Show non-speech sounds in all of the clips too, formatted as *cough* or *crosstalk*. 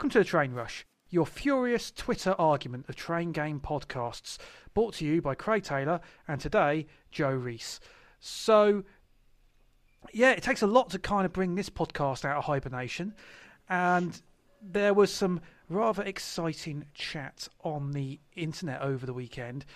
Welcome to the Train Rush, your furious Twitter argument of train game podcasts, brought to you by Craig Taylor and today Joe Reese. So, yeah, it takes a lot to kind of bring this podcast out of hibernation, and there was some rather exciting chat on the internet over the weekend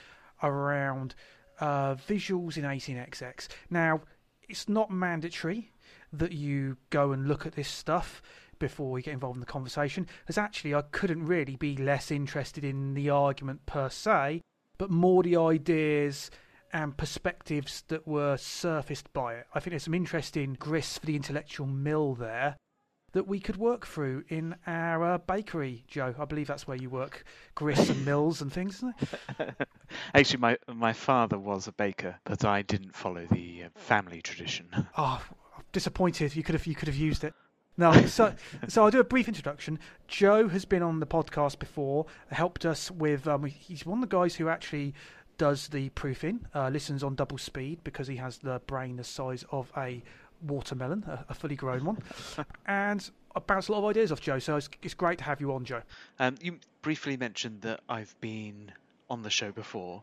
around uh, visuals in 18xx. Now, it's not mandatory that you go and look at this stuff before we get involved in the conversation, as actually I couldn't really be less interested in the argument per se, but more the ideas and perspectives that were surfaced by it. I think there's some interesting grist for the intellectual mill there that we could work through in our uh, bakery, Joe. I believe that's where you work, grist and mills and things, isn't it? *laughs* Actually, my my father was a baker, but I didn't follow the uh, family tradition. Oh, disappointed. You could have you could have used it. No, *laughs* so so I'll do a brief introduction. Joe has been on the podcast before, helped us with. Um, he's one of the guys who actually does the proofing, uh, listens on double speed because he has the brain the size of a watermelon, a, a fully grown one, *laughs* and I bounce a lot of ideas off Joe. So it's, it's great to have you on, Joe. Um, you briefly mentioned that I've been on the show before,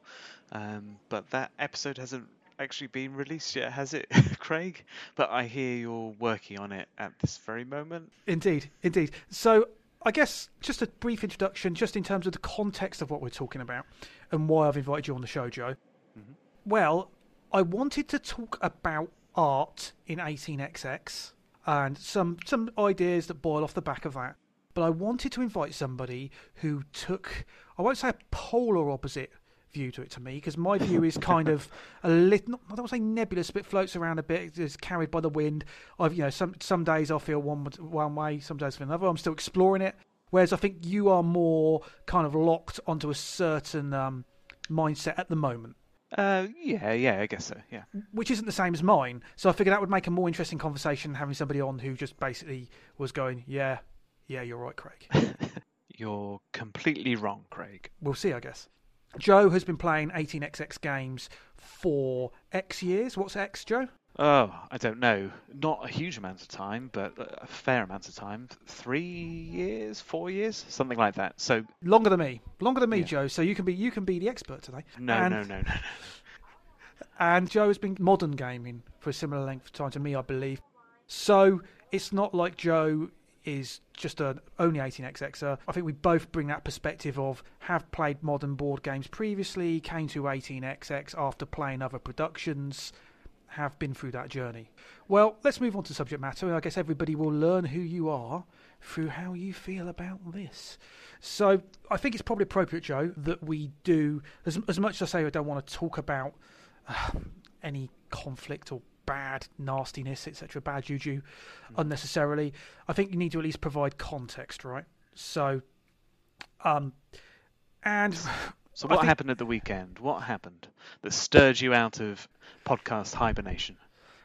um, but that episode hasn't actually been released yet, has it, *laughs* Craig? But I hear you're working on it at this very moment. Indeed, indeed. So I guess just a brief introduction, just in terms of the context of what we're talking about and why I've invited you on the show, Joe. Mhm. Well, I wanted to talk about art in 18xx and some some ideas that boil off the back of that. But I wanted to invite somebody who took, I won't say a polar opposite view to it to me, because my view is kind of a little, I don't want to say nebulous, but floats around a bit, is carried by the wind. I've, you know, some some days I feel one one way, some days I feel another. I'm still exploring it. Whereas I think you are more kind of locked onto a certain um, mindset at the moment, Uh, yeah, yeah, I guess so. Yeah. which isn't the same as mine. So I figured that would make a more interesting conversation having somebody on who just basically was going, yeah, yeah, you're right, Craig. *laughs* You're completely wrong, Craig. we'll see, I guess. Joe has been playing 18xx games for X years. What's X, Joe? Oh, I don't know. Not a huge amount of time, but a fair amount of time. Three years, four years, something like that. So Longer than me. Longer than me, Yeah. Joe. So you can be you can be the expert today. no, And- no, no, no, no. And Joe has been modern gaming for a similar length of time to me, I believe. So it's not like Joe is just an only 18xxer. I think we both bring that perspective of have played modern board games previously, came to 18xx after playing other productions, have been through that journey. Well, let's move on to subject matter, I guess everybody will learn who you are through how you feel about this. So I think it's probably appropriate, Joe, that we do as as much as I say I don't want to talk about uh, any conflict or bad nastiness, etc., bad juju unnecessarily. I think you need to at least provide context, right? So, um, and *sighs* So what think- happened at the weekend? What happened that stirred you out of podcast hibernation?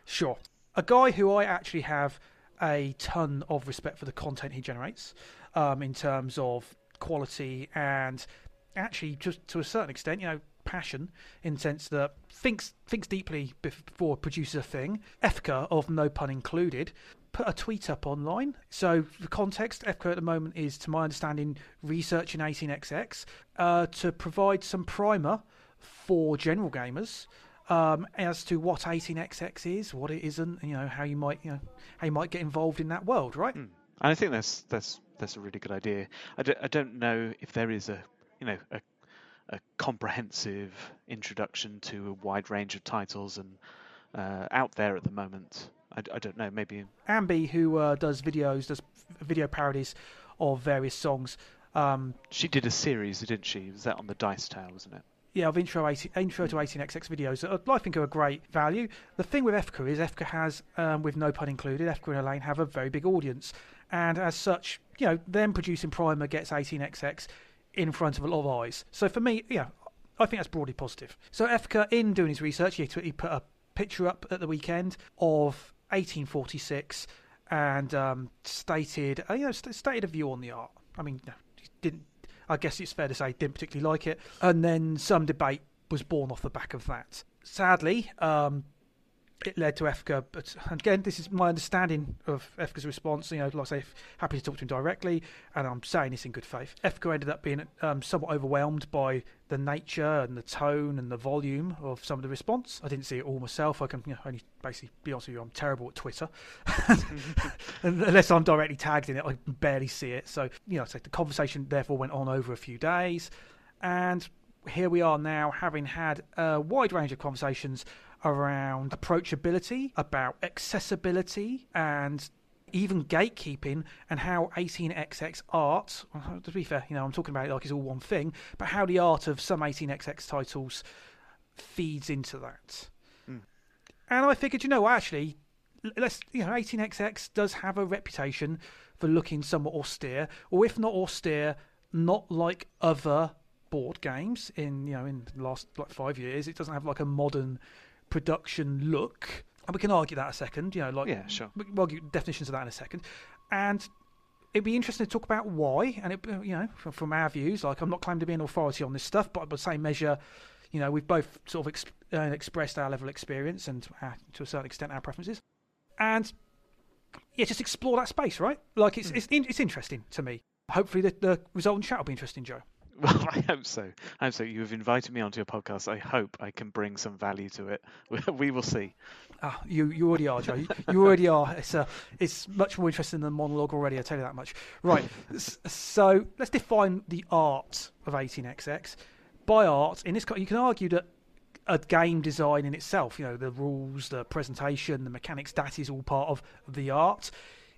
Sure. A guy who I actually have a ton of respect for the content he generates um, in terms of quality and actually just to a certain extent, you know, passion in sense that thinks thinks deeply before produces a thing. Efka, of no pun included, put a tweet up online. So the context, Efka at the moment is, to my understanding, researching 18xx uh, to provide some primer for general gamers um, as to what 18xx is, what it isn't, you know, how you might, you know, how you might get involved in that world, right? Hmm. And I think that's that's that's a really good idea. I don't know if there is a you know a, a comprehensive introduction to a wide range of titles and uh, out there at the moment. I don't know. Maybe Ambi, who uh, does videos, does video parodies of various songs. Um, she did a series, didn't she? Was that on the Dice Tower, wasn't it? yeah, of intro 18, intro to 18xx videos that I think are a great value. The thing with Efka is Efka has, um, with no pun included, Efka and Elaine have a very big audience, and as such, you know, them producing Primer gets 18xx in front of a lot of eyes. So for me, yeah, I think that's broadly positive. So Efka, in doing his research, he, he put a picture up at the weekend of 1846 and um, stated, uh, you know, st- stated a view on the art. I mean, no, didn't. I guess it's fair to say didn't particularly like it, and then some debate was born off the back of that. Sadly, um, it led to Efka. But again, this is my understanding of Efka's response. You know, like I say, happy to talk to him directly, and I'm saying this in good faith. Efka ended up being um, somewhat overwhelmed by the nature and the tone and the volume of some of the response. I didn't see it all myself. I can you know, only basically be honest with you, I'm terrible at Twitter. *laughs* Unless I'm directly tagged in it, I barely see it. So, you know, so the conversation therefore went on over a few days. And here we are now, having had a wide range of conversations around approachability, about accessibility, and even gatekeeping and how 18xx art, to be fair, you know, I'm talking about it like it's all one thing, but how the art of some 18xx titles feeds into that. Mm. And I figured, you know, actually, let's, you know, 18xx does have a reputation for looking somewhat austere, or if not austere, not like other board games in, you know, in the last like five years. It doesn't have like a modern production look. And we can argue that a second, you know, like yeah, sure. We'll argue definitions of that in a second, and it'd be interesting to talk about why. And it, you know, from, from our views, like I'm not claiming to be an authority on this stuff, but by the same measure, you know, we've both sort of exp- uh, expressed our level of experience and uh, to a certain extent our preferences, and yeah, just explore that space, right? Like it's mm. it's, it's interesting to me. Hopefully, the, the resultant chat will be interesting, Joe. *laughs* Well, I hope so. I hope so. You have invited me onto your podcast. I hope I can bring some value to it. *laughs* We will see. Ah, you you already are, Joe. You, already are. It's uh, it's much more interesting than monologue already. I tell you that much. Right. so let's define the art of 18xx. By art, in this, you can argue that a game design in itself, you know, the rules, the presentation, the mechanics, that is all part of the art.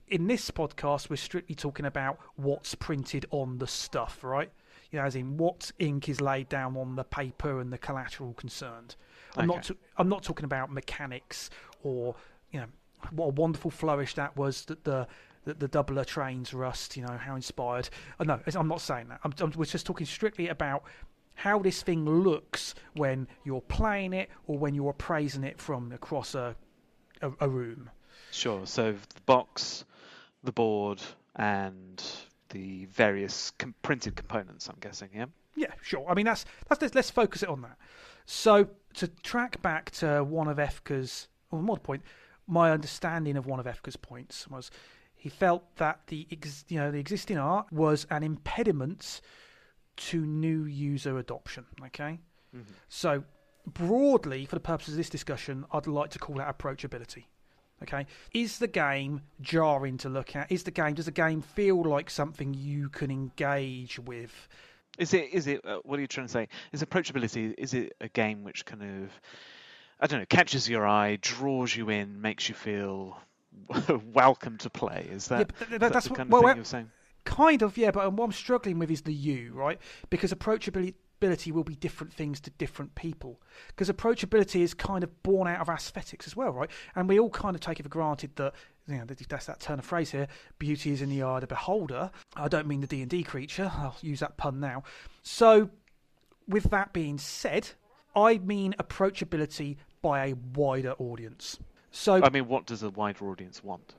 In this podcast, we're strictly talking about what's printed on the stuff, right? You know, as in what ink is laid down on the paper and the collateral concerned. I'm okay. not. I'm not talking about mechanics or you know what a wonderful flourish that was that the that the doubler trains rust. You know how inspired. Oh, no, I'm not saying that. I'm, I'm, we're just talking strictly about how this thing looks when you're playing it or when you're appraising it from across a a, a room. Sure. So the box, the board, and the various com- printed components. I'm guessing, yeah. Yeah, sure. I mean, that's that's let's, let's focus it on that. So to track back to one of Efka's, or more point, my understanding of one of Efka's points was he felt that the ex, you know the existing art was an impediment to new user adoption. Okay, mm-hmm. so broadly, for the purposes of this discussion, I'd like to call that approachability. Okay, is the game jarring to look at? Is the game does the game feel like something you can engage with? Is it is it uh, what are you trying to say? Is approachability is it a game which kind of I don't know catches your eye, draws you in, makes you feel *laughs* welcome to play? Is that, yeah, that, that's the kind of thing you're saying? Kind of, yeah. But what I'm struggling with is the you, right? Because approachability approachability will be different things to different people because approachability is kind of born out of aesthetics as well, right? And we all kind of take it for granted that you know that's that turn of phrase here. Beauty is in the eye of the beholder. I don't mean the D and D creature. I'll use that pun now. So, with that being said, I mean approachability by a wider audience. So, I mean, what does a wider audience want?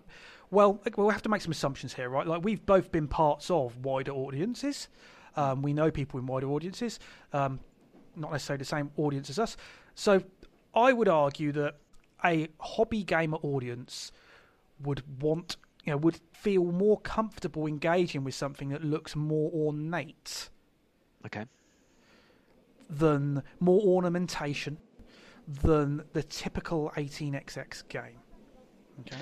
Well, we'll have to make some assumptions here, right? Like we've both been parts of wider audiences. Um, we know people in wider audiences, um, not necessarily the same audience as us. So I would argue that a hobby gamer audience would want, you know, would feel more comfortable engaging with something that looks more ornate. Okay. Than more ornamentation than the typical 18xx game. Okay.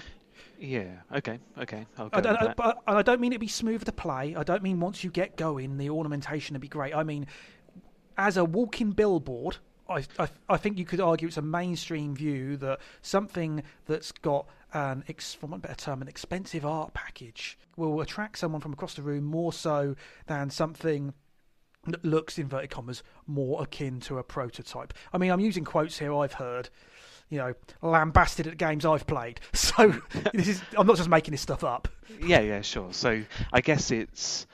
Yeah. Okay. Okay. I, I, but, I don't mean it be smooth to play. I don't mean once you get going, the ornamentation would be great. I mean, as a walking billboard, I, I, I think you could argue it's a mainstream view that something that's got an, ex, for a better term, an expensive art package will attract someone from across the room more so than something that looks, inverted commas, more akin to a prototype. I mean, I'm using quotes here I've heard you know, lambasted at games I've played. *laughs* So this is I'm not just making this stuff up. Yeah, yeah, sure. So I guess it's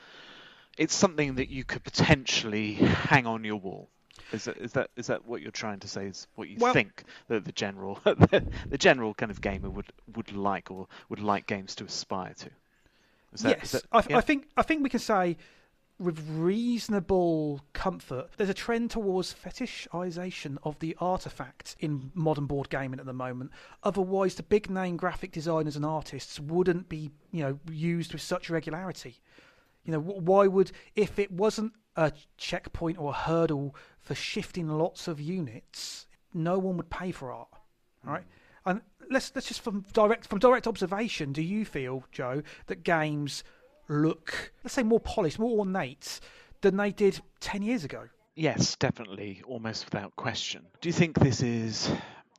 it's something that you could potentially hang on your wall. Is that is that is that what you're trying to say? Is what you well, think that the general *laughs* the, the, general kind of gamer would would like or would like games to aspire to? That, yes, that, I, yeah? I, think I think we can say with reasonable comfort. There's a trend towards fetishization of the artifact in modern board gaming at the moment. Otherwise, the big name graphic designers and artists wouldn't be, you know, used with such regularity. You know, why would if it wasn't a checkpoint or a hurdle for shifting lots of units, no one would pay for art, right? Mm. And let's let's just from direct from direct observation, do you feel, Joe, that games look, let's say, more polished, more ornate than they did ten years ago? Yes, definitely, almost without question. Do you think this is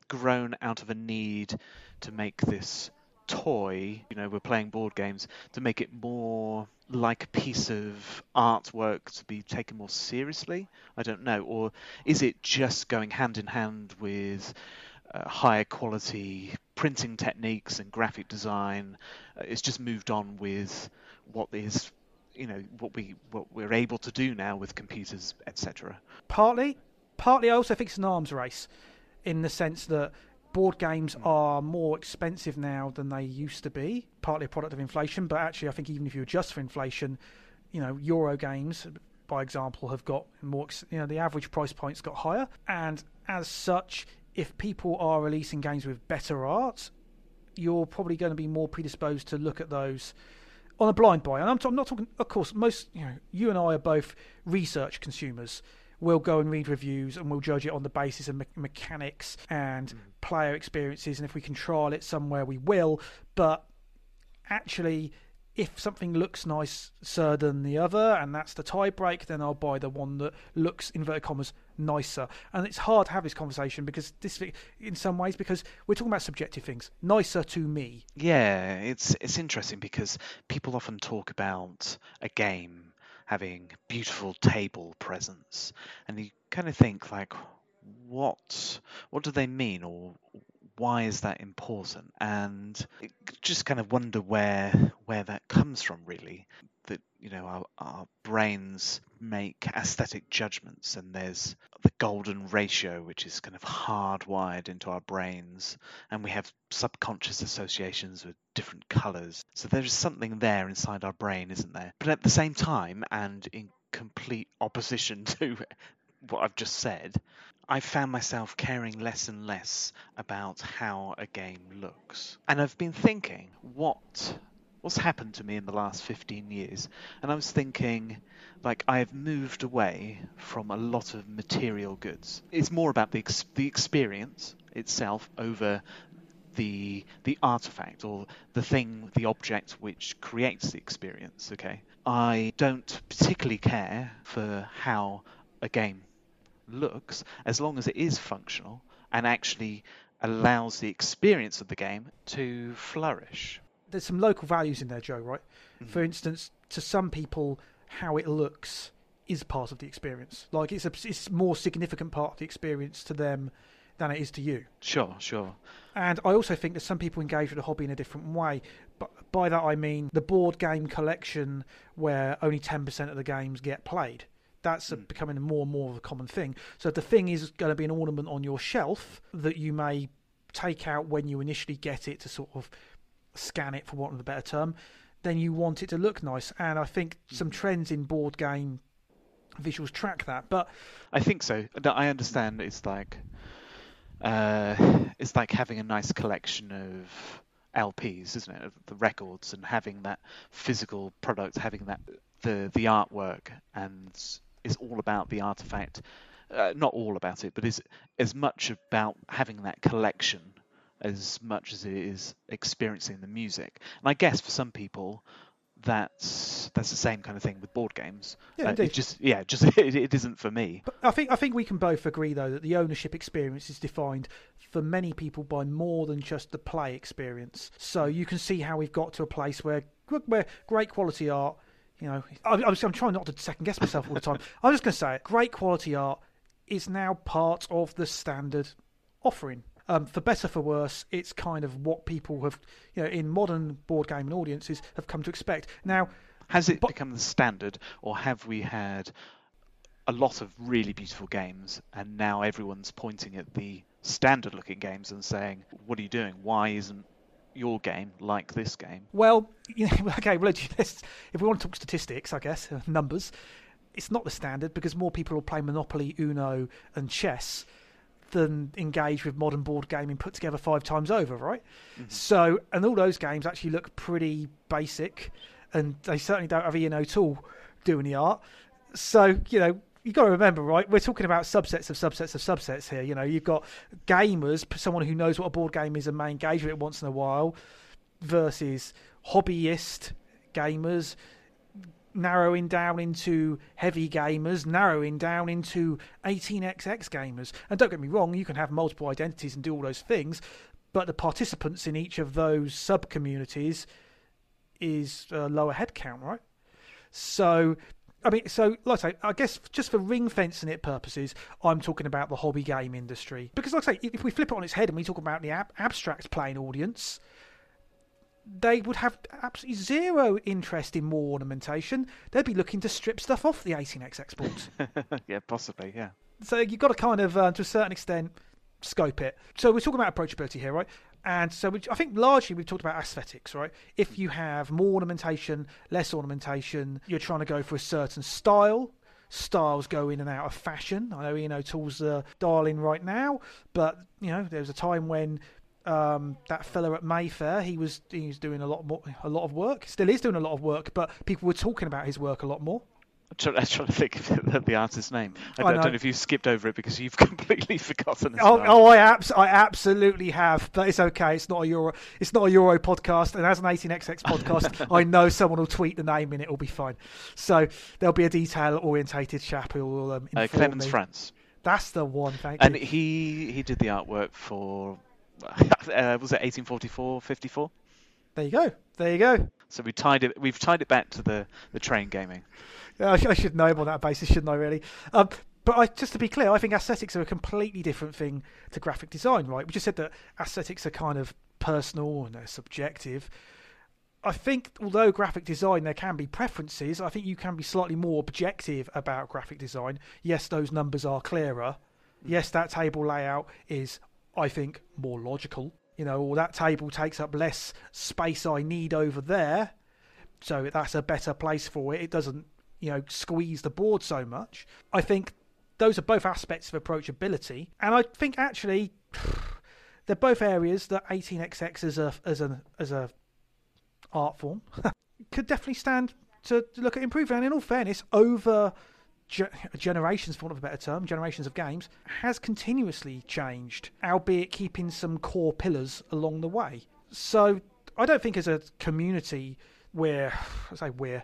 grown out of a need to make this toy, you know, we're playing board games, to make it more like a piece of artwork to be taken more seriously? I don't know. Or is it just going hand in hand with uh, higher quality printing techniques and graphic design? Uh, it's just moved on with what is you know what we what we're able to do now with computers etc partly partly i also think it's an arms race in the sense that board games hmm. are more expensive now than they used to be, partly a product of inflation. But actually, I think even if you adjust for inflation, you know, Euro games, by example, have got more. You know, the average price point's got higher, and as such, if people are releasing games with better art, you're probably going to be more predisposed to look at those on a blind buy. And I'm, t- I'm not talking, of course, most you know, you and I are both research consumers we'll go and read reviews and we'll judge it on the basis of me- mechanics and mm. player experiences. And if we can trial it somewhere, we will. But actually, if something looks nicer than the other, and that's the tie break, then I'll buy the one that looks inverted commas nicer. And it's hard to have this conversation because this, in some ways, because we're talking about subjective things. Nicer to me. Yeah, it's it's interesting because people often talk about a game having beautiful table presence, and you kind of think like, what what do they mean, or why is that important? And just kind of wonder where where that comes from, really. That you know our, our brains make aesthetic judgments, and there's the golden ratio, which is kind of hardwired into our brains, and we have subconscious associations with different colors. So there's something there inside our brain, isn't there? But at the same time, and in complete opposition *laughs* to what I've just said, I found myself caring less and less about how a game looks. And I've been thinking, what what's happened to me in the last 15 years? And I was thinking, like, I have moved away from a lot of material goods. It's more about the, ex- the experience itself over the the artifact or the thing, the object which creates the experience. Okay, I don't particularly care for how a game looks as long as it is functional and actually allows the experience of the game to flourish there's some local values in there, Joe. Right? Mm-hmm. For instance, to some people, how it looks is part of the experience. Like it's a it's more significant part of the experience to them than it is to you. Sure, sure. And I also think that some people engage with the hobby in a different way. But by that I mean the board game collection where only 10% of the games get played. That's mm. becoming more and more of a common thing. So the thing is going to be an ornament on your shelf that you may take out when you initially get it to sort of scan it for want of a better term, then you want it to look nice. And I think some trends in board game visuals track that. But I think so. I understand it's like uh, it's like having a nice collection of LPs, isn't it? Of the records and having that physical product, having that the the artwork, and is all about the artifact. Uh, not all about it, but is as much about having that collection as much as it is experiencing the music. And I guess for some people, that's that's the same kind of thing with board games. Yeah, uh, it just yeah, just *laughs* it, it isn't for me. But I think I think we can both agree though that the ownership experience is defined for many people by more than just the play experience. So you can see how we've got to a place where where great quality art. You know, I, I'm, I'm trying not to second guess myself all the time. *laughs* I'm just going to say it. Great quality art is now part of the standard offering. Um, for better for worse, it's kind of what people have, you know, in modern board gaming audiences have come to expect. Now, has it but, become the standard, or have we had a lot of really beautiful games, and now everyone's pointing at the standard-looking games and saying, "What are you doing? Why isn't your game like this game? Well, *laughs* you know, okay, well, if we want to talk statistics, I guess, numbers, it's not the standard because more people will play Monopoly, Uno, and chess than engage with modern board gaming put together five times over, right? Mm-hmm. So, and all those games actually look pretty basic, and they certainly don't have Ian O'Toole doing the art. So, you know, you got to remember, right? We're talking about subsets of subsets of subsets here. You know, you've got gamers, someone who knows what a board game is and may engage with it once in a while, versus hobbyist gamers, narrowing down into heavy gamers, narrowing down into 18xx gamers. And don't get me wrong, you can have multiple identities and do all those things, but the participants in each of those sub communities is a lower head count, right? So, I mean, so like I say, I guess just for ring fencing it purposes, I'm talking about the hobby game industry because, like I say, if we flip it on its head and we talk about the ab- abstract playing audience, they would have absolutely zero interest in more ornamentation. They'd be looking to strip stuff off the 18x exports. *laughs* yeah, possibly, yeah. So you've got to kind of, uh, to a certain extent, scope it. So we're talking about approachability here, right? And so we, I think largely we've talked about aesthetics, right? If you have more ornamentation, less ornamentation, you're trying to go for a certain style. Styles go in and out of fashion. I know Ian O'Toole's uh, darling right now, but you know there was a time when um, that fella at Mayfair, he was he was doing a lot more, a lot of work. Still is doing a lot of work, but people were talking about his work a lot more. I'm trying, *laughs* I'm trying to think of the artist's name. I, I, don't, know if you skipped over it because you've *laughs* completely forgotten. Oh, oh, I, abs- I absolutely have, but it's okay. It's not a Euro. It's not a Euro podcast, and as an 18xx *laughs* podcast, I know someone will tweet the name and it'll be fine. So there'll be a detail-orientated chap who will um, uh, Klemens me. Franz. That's the one. Thank and you. And he he did the artwork for uh, was it 1844, 54? There you go. There you go. So we tied it. We've tied it back to the the train gaming. Yeah, I should know on that basis, shouldn't I? Really. Um, but I, just to be clear, I think aesthetics are a completely different thing to graphic design, right? We just said that aesthetics are kind of personal and they're subjective. I think, although graphic design there can be preferences, I think you can be slightly more objective about graphic design. Yes, those numbers are clearer. Mm. Yes, that table layout is I think, more logical. You know, or that table takes up less space I need over there, so that's a better place for it. It doesn't, you know, squeeze the board so much. I think those are both aspects of approachability, and I think actually *sighs* they're both areas that 18xx as a as a as a art form *laughs* could definitely stand to, look at improving. And in all fairness, over ge- generations, for want of a better term, generations of games, has continuously changed, albeit keeping some core pillars along the way. So I don't think as a community where, *sighs* I say where,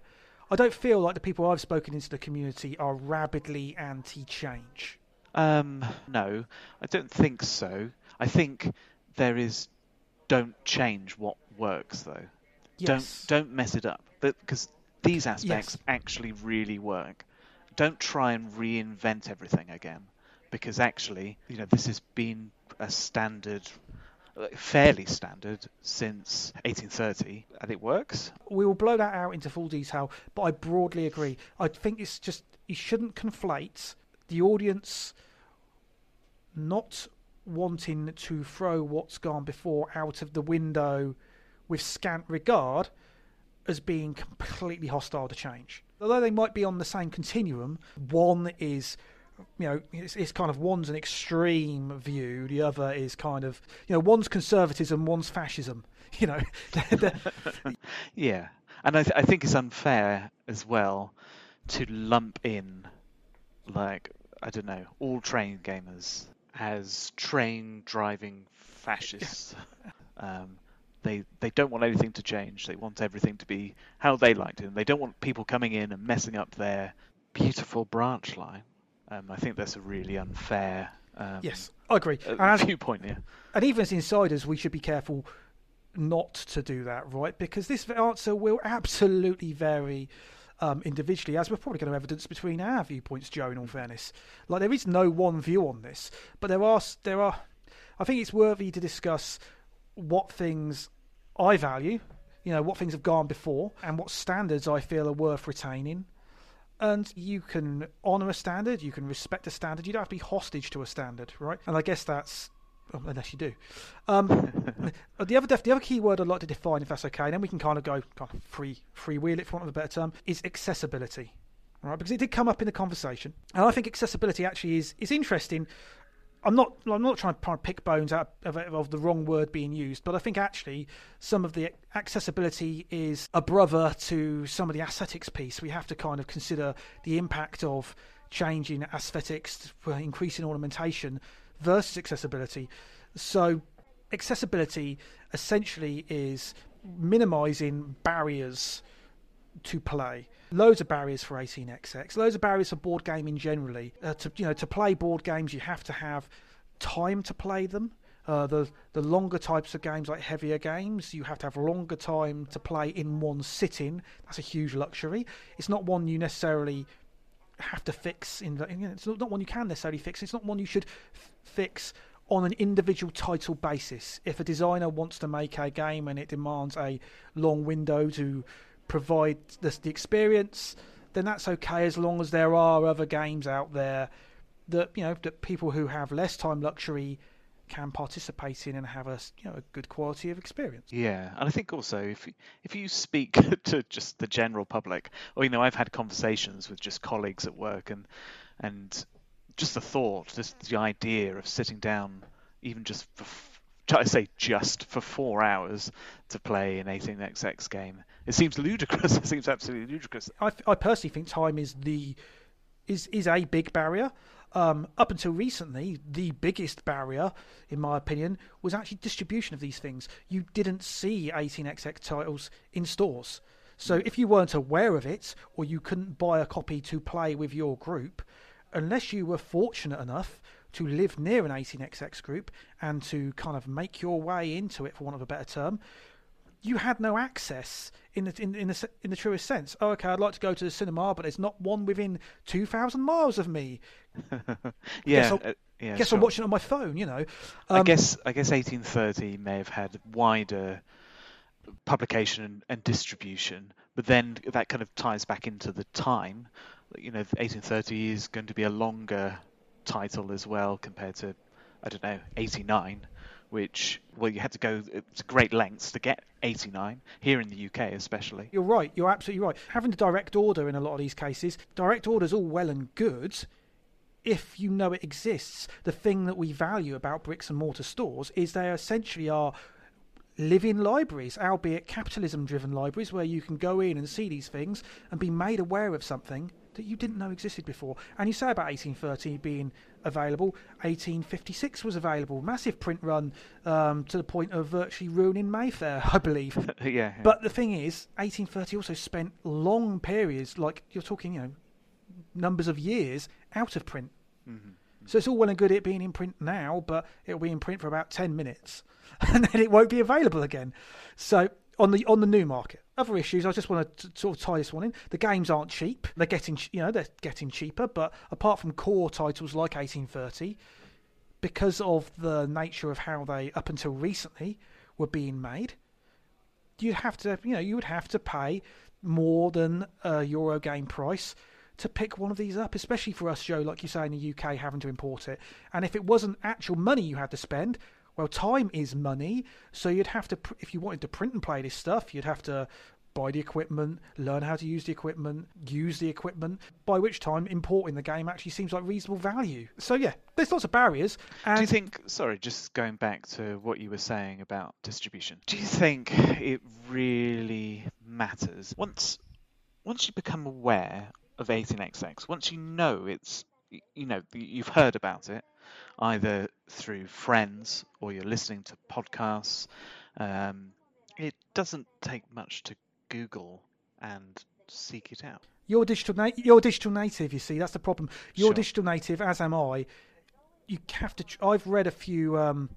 I don't feel like the people I've spoken into the community are rabidly anti-change. Um, no, I don't think so. I think there is don't change what works though. Yes. Don't don't mess it up. Because these aspects Yes. actually really work don't try and reinvent everything again because actually, you know, this has been a standard, fairly standard since 1830, and it works. We will blow that out into full detail, but I broadly agree. I think it's just you shouldn't conflate the audience not wanting to throw what's gone before out of the window with scant regard as being completely hostile to change although they might be on the same continuum, one is you know, it's, it's, kind of one's an extreme view, the other is kind of, you know, one's conservatism, one's fascism. *laughs* You know, *laughs* yeah, and I, th- I think it's unfair as well to lump in, like, I don't know, all train gamers as train driving fascists. *laughs* um, they they don't want anything to change. They want everything to be how they liked it. And they don't want people coming in and messing up their beautiful branch line. Um, I think that's a really unfair. Um, yes, I agree. Uh, and viewpoint here. And even as insiders, we should be careful not to do that, right? Because this answer will absolutely vary. Um, individually, as we're probably going to evidence between our viewpoints, Joe. In all fairness, like there is no one view on this, but there are there are. I think it's worthy to discuss what things I value, you know, what things have gone before, and what standards I feel are worth retaining. And you can honour a standard, you can respect a standard, you don't have to be hostage to a standard, right? And I guess that's um, unless you do. Um, *laughs* the other def- the other key word I'd like to define, if that's okay, and then we can kind of go kind of free freewheel it, for want of a better term, is accessibility. Right, because it did come up in the conversation, and I think accessibility actually is is interesting. I'm not I'm not trying to pick bones out of, of, the wrong word being used, but I think actually some of the accessibility is a brother to some of the aesthetics piece. We have to kind of consider the impact of changing aesthetics for increasing ornamentation versus accessibility. So accessibility essentially is minimizing barriers to play. Loads of barriers for 18xx. Loads of barriers for board gaming generally. Uh, to you know, to play board games, you have to have time to play them. Uh, the the longer types of games, like heavier games, you have to have longer time to play in one sitting. That's a huge luxury. It's not one you necessarily have to fix. In the, it's not one you can necessarily fix. It's not one you should f- fix on an individual title basis. If a designer wants to make a game and it demands a long window to provide the, the experience, then that's okay as long as there are other games out there that you know that people who have less time luxury can participate in and have a you know a good quality of experience. Yeah, and I think also if if you speak *laughs* to just the general public, or you know, I've had conversations with just colleagues at work, and and just the thought, just the idea of sitting down, even just for I say just for four hours to play an 18xx game. It seems ludicrous. *laughs* It seems absolutely ludicrous. I, I personally think time is the is is a big barrier. Um, up until recently, the biggest barrier, in my opinion, was actually distribution of these things. You didn't see 18xx titles in stores. So if you weren't aware of it, or you couldn't buy a copy to play with your group, unless you were fortunate enough to live near an 18xx group and to kind of make your way into it, for want of a better term, you had no access in the in, in the in the truest sense. Oh, okay, I'd like to go to the cinema, but there's not one within two thousand miles of me. *laughs* yeah, guess, uh, yeah, guess sure. I'm watching it on my phone. You know, um, I guess I guess 1830 may have had wider publication and, and distribution, but then that kind of ties back into the time. You know, 1830 is going to be a longer title as well compared to I don't know 89 which well you had to go uh, to great lengths to get 89 here in the UK especially. You're right. You're absolutely right. Having the direct order in a lot of these cases direct orders all well and good if you know it exists. The thing that we value about bricks and mortar stores is they essentially are living libraries, albeit capitalism driven libraries, where you can go in and see these things and be made aware of something that you didn't know existed before. And you say about 1830 being available, 1856 was available, massive print run um, to the point of virtually ruining Mayfair, *laughs* I believe. *laughs* yeah, yeah, But the thing is, 1830 also spent long periods, like you're talking, you know, numbers of years out of print. Mm-hmm. So it's all well and good it being in print now, but it'll be in print for about 10 minutes *laughs* and then it won't be available again. So on the on the new market. Other issues. I just want to sort of tie this one in. The games aren't cheap. They're getting you know they're getting cheaper, but apart from core titles like 1830, because of the nature of how they up until recently were being made, you'd have to you know you would have to pay more than a euro game price to pick one of these up, especially for us, Joe, like you say in the UK, having to import it. And if it wasn't actual money you had to spend, well, time is money, so you'd have to, if you wanted to print and play this stuff, you'd have to buy the equipment, learn how to use the equipment, use the equipment, by which time importing the game actually seems like reasonable value. So, yeah, there's lots of barriers. do you think, sorry, just going back to what you were saying about distribution, do you think it really matters once once you become aware of 18xx, once you know it's, you know, you've heard about it, either through friends or you're listening to podcasts. Um, it doesn't take much to Google and seek it out. You're digital, na- you're digital native. You see, that's the problem. You're sure. digital native, as am I. You have to. Tr- I've read a few um,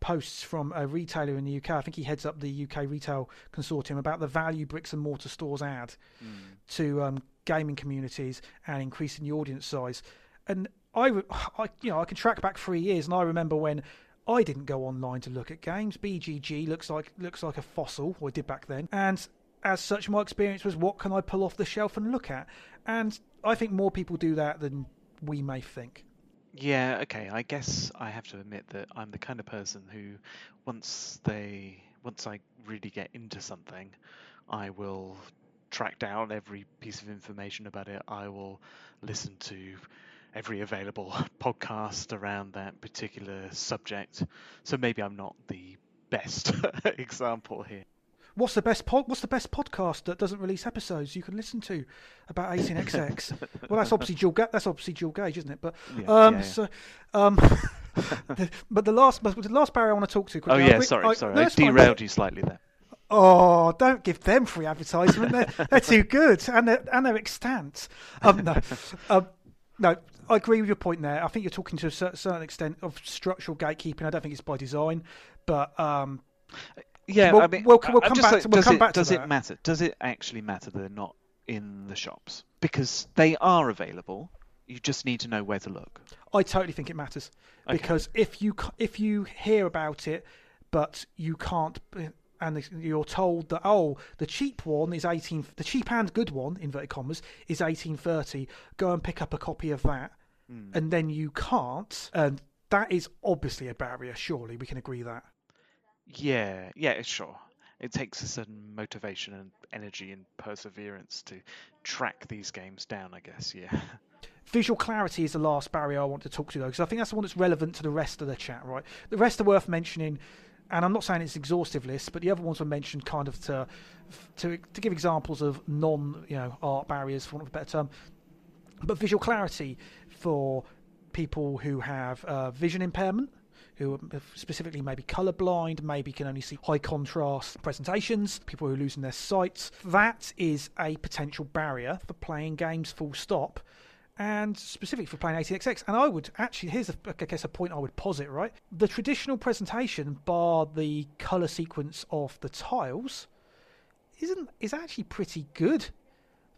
posts from a retailer in the UK. I think he heads up the UK retail consortium about the value bricks and mortar stores add mm. to um, gaming communities and increasing the audience size. And I, *sighs* I, you know, I can track back three years, and I remember when I didn't go online to look at games. BGG looks like looks like a fossil, or did back then, and as such, my experience was, what can I pull off the shelf and look at? And I think more people do that than we may think. Yeah, okay. I guess I have to admit that I'm the kind of person who, once they, once I really get into something, I will track down every piece of information about it. I will listen to every available *laughs* podcast around that particular subject. So maybe I'm not the best *laughs* example here. What's the best pod, What's the best podcast that doesn't release episodes you can listen to about 18xx? *laughs* well, that's obviously Dual. Ga- that's obviously Dual Gauge, isn't it? But Yeah, um, yeah, yeah. so um, the- but the last, but the last barrier I want to talk to. Oh yeah, I- sorry, I- sorry. I fine. derailed you slightly there. Oh, don't give them free advertisement. They're, they're too good, and they're, and they're extant. Um, no, um, no, I agree with your point there. I think you're talking to a certain extent of structural gatekeeping. I don't think it's by design, but um, Yeah, We'll- I mean, we'll- we'll come back like, to- we'll does come it, back to Does it matter? Does it actually matter they're not in the shops? Because they are available. You just need to know where to look. I totally think it matters Okay. because if you if you hear about it, but you can't. And you're told that oh, the cheap one is eighteen. The cheap and good one, inverted commas, is eighteen thirty. Go and pick up a copy of that, Hmm. and then you can't. And that is obviously a barrier. Surely we can agree that. Yeah, yeah, sure. It takes a certain motivation and energy and perseverance to track these games down, I guess. Yeah. *laughs* Visual clarity is the last barrier I want to talk to, though, because I think that's the one that's relevant to the rest of the chat, right? The rest are worth mentioning, and I'm not saying it's exhaustive list, but the other ones were mentioned kind of to to to give examples of non, you know, art barriers, for want of a better term. But visual clarity for people who have uh, vision impairment, who are specifically maybe colourblind, maybe can only see high contrast presentations, people who are losing their sight. That is a potential barrier for playing games full stop and specifically for playing 18xx. And I would actually, here's a, I guess a point I would posit, right? The traditional presentation, bar the colour sequence of the tiles, isn't is actually pretty good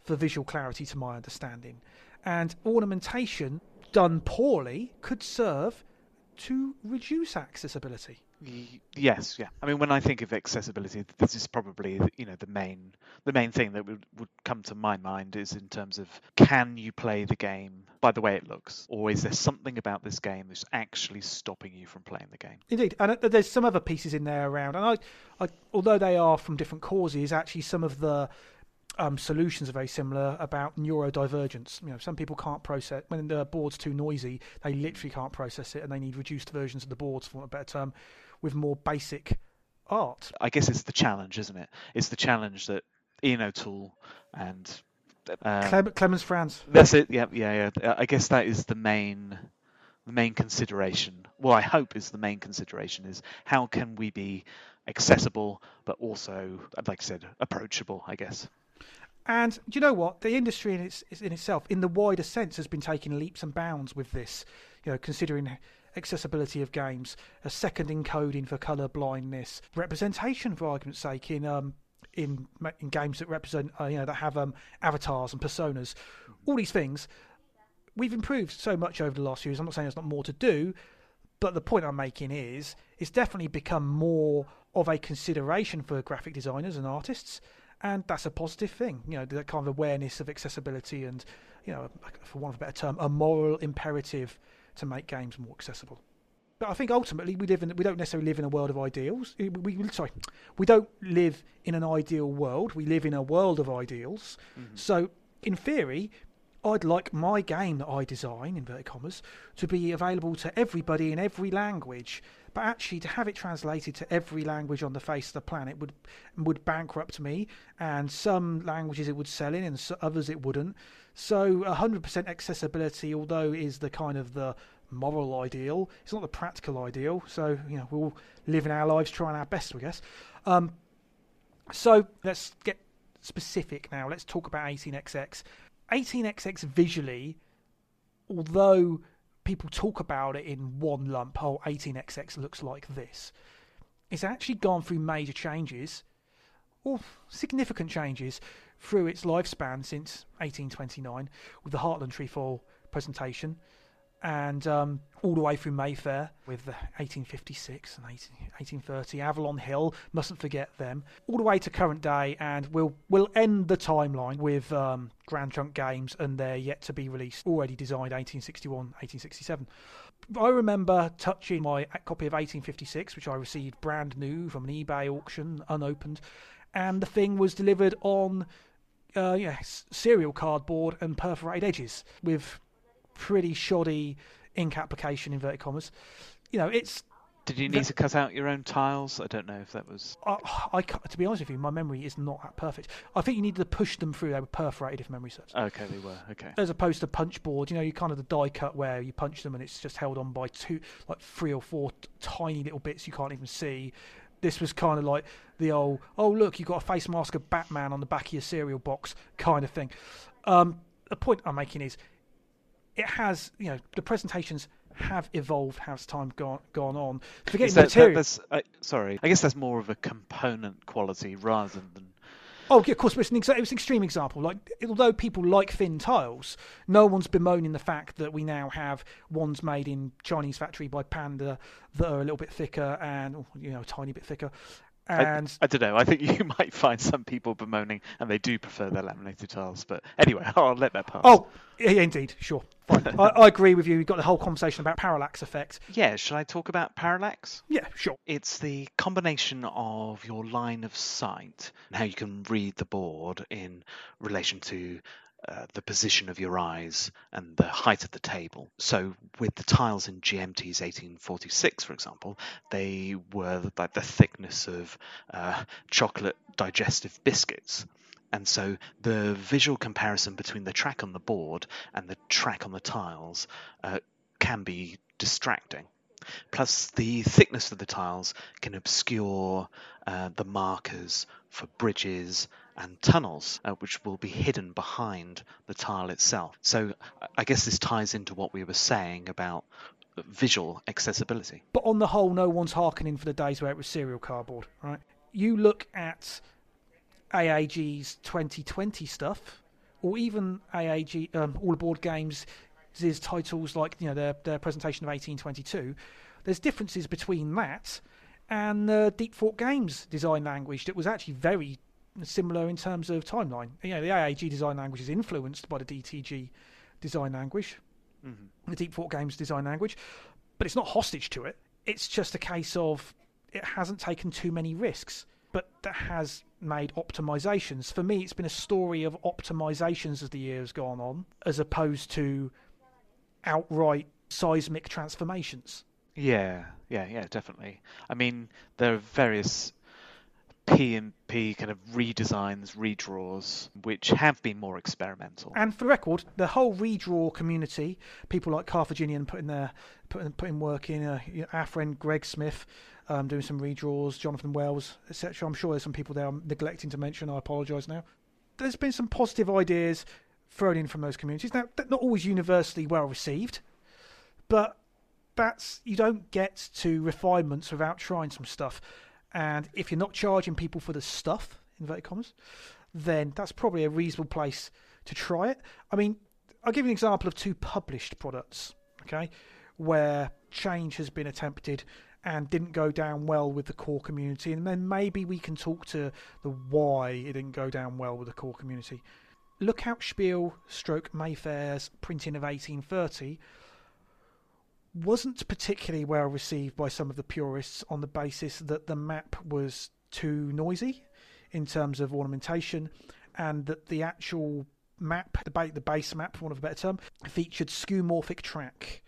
for visual clarity, to my understanding. And ornamentation done poorly could serve to reduce accessibility. Yes, yeah. I mean, when I think of accessibility, this is probably you know the main the main thing that would would come to my mind is in terms of can you play the game by the way it looks, or is there something about this game that's actually stopping you from playing the game? Indeed, and uh, there's some other pieces in there around, and I, I although they are from different causes, actually some of the um, solutions are very similar about neurodivergence. You know, some people can't process when the board's too noisy; they literally can't process it, and they need reduced versions of the boards, for want a better term, with more basic art. I guess it's the challenge, isn't it? It's the challenge that Ian O'Toole and um, Clem- Klemens Franz. That's it. Yeah, yeah, yeah. I guess that is the main, the main consideration. Well, I hope is the main consideration is how can we be accessible, but also, like I said, approachable. I guess. And do you know what? The industry in, its, in itself, in the wider sense, has been taking leaps and bounds with this. You know, considering accessibility of games, a second encoding for colour blindness, representation, for argument's sake, in um, in in games that represent, uh, you know, that have um, avatars and personas, all these things. We've improved so much over the last few years. I'm not saying there's not more to do, but the point I'm making is it's definitely become more of a consideration for graphic designers and artists, and that's a positive thing. You know, that kind of awareness of accessibility and, you know, for want of a better term, a moral imperative to make games more accessible. But I think ultimately we live in we don't necessarily live in a world of ideals. We, we sorry, we don't live in an ideal world. We live in a world of ideals. Mm-hmm. So in theory, I'd like my game that I design, inverted commas, to be available to everybody in every language. But actually, to have it translated to every language on the face of the planet would would bankrupt me. And some languages it would sell in, and others it wouldn't. So, 100% accessibility, although is the kind of the moral ideal, it's not the practical ideal. So, you know, we'll live in our lives trying our best, I guess. Um, so let's get specific now. Let's talk about 18xx. 18xx visually, although people talk about it in one lump, oh, 18xx looks like this, it's actually gone through major changes, or significant changes, through its lifespan since 1829 with the Hartland Trefoil presentation. And um, all the way through Mayfair with the 1856 and 18, 1830 Avalon Hill. Mustn't forget them. All the way to current day, and we'll we'll end the timeline with um, Grand Trunk Games and their yet to be released, already designed 1861, 1867. I remember touching my copy of 1856, which I received brand new from an eBay auction, unopened, and the thing was delivered on uh, yes, serial cardboard and perforated edges with pretty shoddy ink application, inverted commas. You know, it's. Did you need the, to cut out your own tiles? I don't know if that was. I, I, to be honest with you, my memory is not that perfect. I think you needed to push them through. They were perforated, if memory serves. Okay, they were. Okay. As opposed to punch board, you know, you kind of the die cut where you punch them and it's just held on by two, like three or four t- tiny little bits you can't even see. This was kind of like the old, oh look, you got a face mask of Batman on the back of your cereal box kind of thing. Um, the point I'm making is it has, you know, the presentations have evolved as time gone gone on. Forgetting that, material. That, uh, sorry, I guess that's more of a component quality rather than. Oh, yeah, of course, it's an, exa- it's an extreme example. Like, although people like thin tiles, no one's bemoaning the fact that we now have ones made in Chinese factory by Panda that are a little bit thicker and you know a tiny bit thicker, and I, I, don't know. I think *laughs* you might find some people bemoaning, and they do prefer their laminated tiles. But anyway, *laughs* I'll let that pass. Oh, yeah, indeed, sure, fine. *laughs* I, I, agree with you. We've got the whole conversation about parallax effect. Yeah, should I talk about parallax? Yeah, sure. It's the combination of your line of sight and how you can read the board in relation to uh, the position of your eyes and the height of the table. So, with the tiles in GMT's 1846, for example, they were like the thickness of uh, chocolate digestive biscuits. And so the visual comparison between the track on the board and the track on the tiles uh, can be distracting. Plus, the thickness of the tiles can obscure uh, the markers for bridges and tunnels, uh, which will be hidden behind the tile itself. So, I guess this ties into what we were saying about visual accessibility. But on the whole, no one's harkening for the days where it was serial cardboard, right? You look at AAG's 2020 stuff, or even AAG, um, All Aboard Games' titles like you know their their presentation of 1822. There's differences between that and the Deep Thought Games design language that was actually very similar in terms of timeline. You know, the AAG design language is influenced by the DTG design language, mm-hmm. the Deep Thought Games design language, but it's not hostage to it. It's just a case of it hasn't taken too many risks, but that has made optimizations. For me, it's been a story of optimizations as the year has gone on, as opposed to outright seismic transformations. Yeah, yeah, yeah, definitely. I mean, there are various P and P kind of redesigns, redraws, which have been more experimental. And for the record, the whole redraw community, people like Carthaginian putting their putting putting work in, uh, our friend Greg Smith um, doing some redraws, Jonathan Wells, etc. I'm sure there's some people there I'm neglecting to mention. I apologise now. There's been some positive ideas thrown in from those communities. Now, not always universally well received, but that's you don't get to refinements without trying some stuff. And if you're not charging people for the stuff, inverted commas, then that's probably a reasonable place to try it. I mean, I'll give you an example of two published products, okay, where change has been attempted and didn't go down well with the core community, and then maybe we can talk to the why it didn't go down well with the core community. Lookout Spiel stroke Mayfair's printing of 1830 wasn't particularly well received by some of the purists on the basis that the map was too noisy in terms of ornamentation and that the actual map, the, ba- the base map, for want of a better term, featured skeuomorphic track.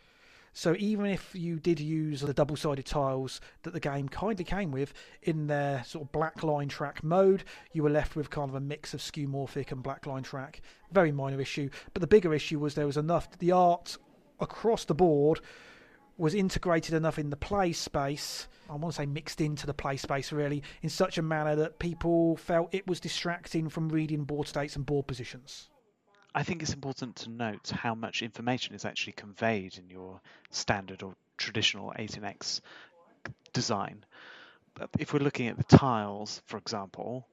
So even if you did use the double-sided tiles that the game kindly came with in their sort of black line track mode, you were left with kind of a mix of skeuomorphic and black line track. Very minor issue, but the bigger issue was there was enough the art across the board was integrated enough in the play space. I want to say mixed into the play space really, in such a manner that people felt it was distracting from reading board states and board positions. I think it's important to note how much information is actually conveyed in your standard or traditional 18x design. If we're looking at the tiles, for example,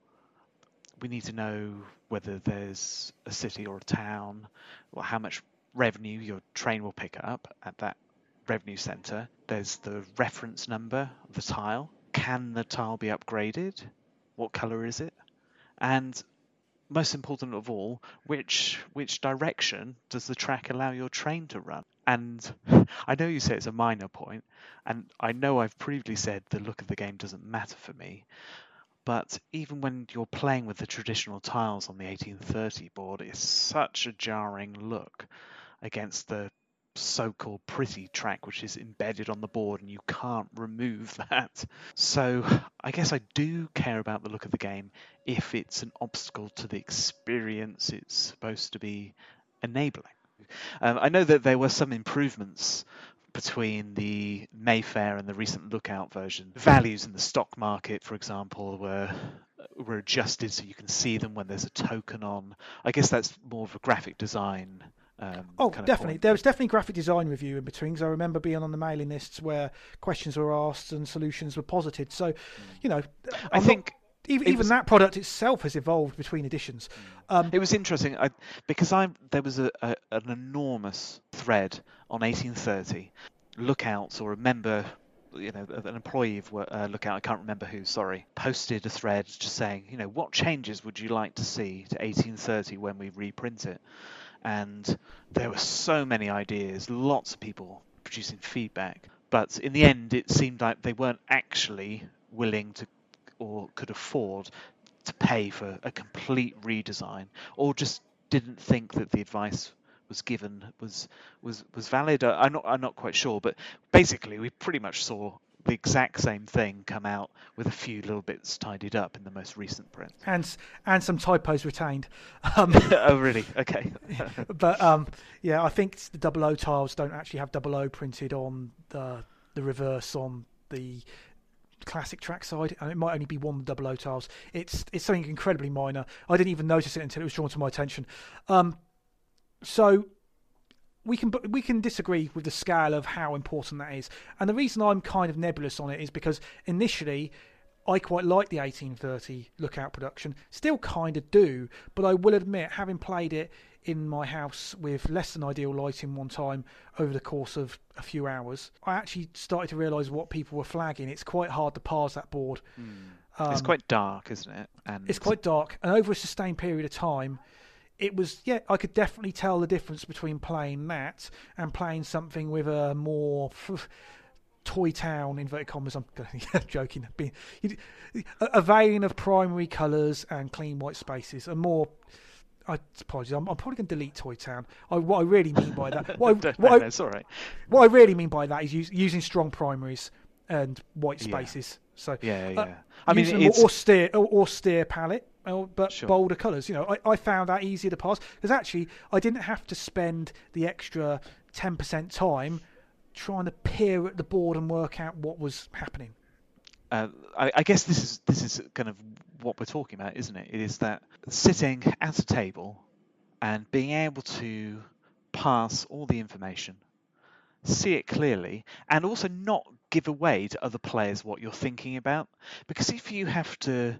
we need to know whether there's a city or a town, or how much revenue your train will pick up at that revenue center. There's the reference number of the tile. Can the tile be upgraded? What color is it? And most important of all, which which direction does the track allow your train to run? And *laughs* I know you say it's a minor point, and I know I've previously said the look of the game doesn't matter for me, but even when you're playing with the traditional tiles on the 1830 board, it's such a jarring look against the so-called pretty track which is embedded on the board and you can't remove *laughs* that. So i guess i do care about the look of the game if it's an obstacle to the experience it's supposed to be enabling. Um, i know that there were some improvements between the mayfair and the recent lookout version. Values in the stock market for example were were adjusted so you can see them when there's a token on. I guess that's more of a graphic design um, oh, definitely. There was definitely graphic design review in between. 'cause I remember being on the mailing lists where questions were asked and solutions were posited. So, you know, I I'm not- think even even was- that product itself has evolved between editions. Um, It was interesting I, because I there was a, a, an enormous thread on 1830 lookouts or a member, you know, an employee of uh, Lookout. I can't remember who. Sorry, posted a thread just saying, you know, what changes would you like to see to 1830 when we reprint it? And there were so many ideas, lots of people producing feedback. But in the end, it seemed like they weren't actually willing to or could afford to pay for a complete redesign, or just didn't think that the advice was given was was was valid. Uh, I'm not I'm not quite sure, but basically we pretty much saw the exact same thing come out with a few little bits tidied up in the most recent print. and and some typos retained. *laughs* Um, oh really? Okay. *laughs* but um, yeah, I think the double O tiles don't actually have double O printed on the the reverse on the classic track side, and it might only be one double O tiles. It's it's something incredibly minor. I didn't even notice it until it was drawn to my attention. Um, so we can we can disagree with the scale of how important that is, and the reason I'm kind of nebulous on it is because initially. I quite like the 1830 Lookout production, still kind of do, but I will admit, having played it in my house with less than ideal lighting one time over the course of a few hours, I actually started to realise what people were flagging. It's quite hard to parse that board. it's Um, quite dark, isn't it? And It's quite dark, and over a sustained period of time, it was yeah. I could definitely tell the difference between playing that and playing something with a more toy town inverted commas. I'm *laughs* joking. A, a vein of primary colours and clean white spaces, and more. I apologize. I'm, I'm probably going to delete Toy Town. I, what I really mean by that, *laughs* what I, what no, I, it's all right. what I really mean by that is use, using strong primaries and white Yeah. spaces. So Yeah, uh, yeah. I mean, using a more it's austere, austere palette, uh, but Sure. bolder colours. You know, I, I found that easier to pass because actually I didn't have to spend the extra ten percent time trying to peer at the board and work out what was happening. uh, I, I guess this is this is kind of what we're talking about, isn't it? It is that sitting at a table and being able to pass all the information, see it clearly, and also not give away to other players what you're thinking about. Because if you have to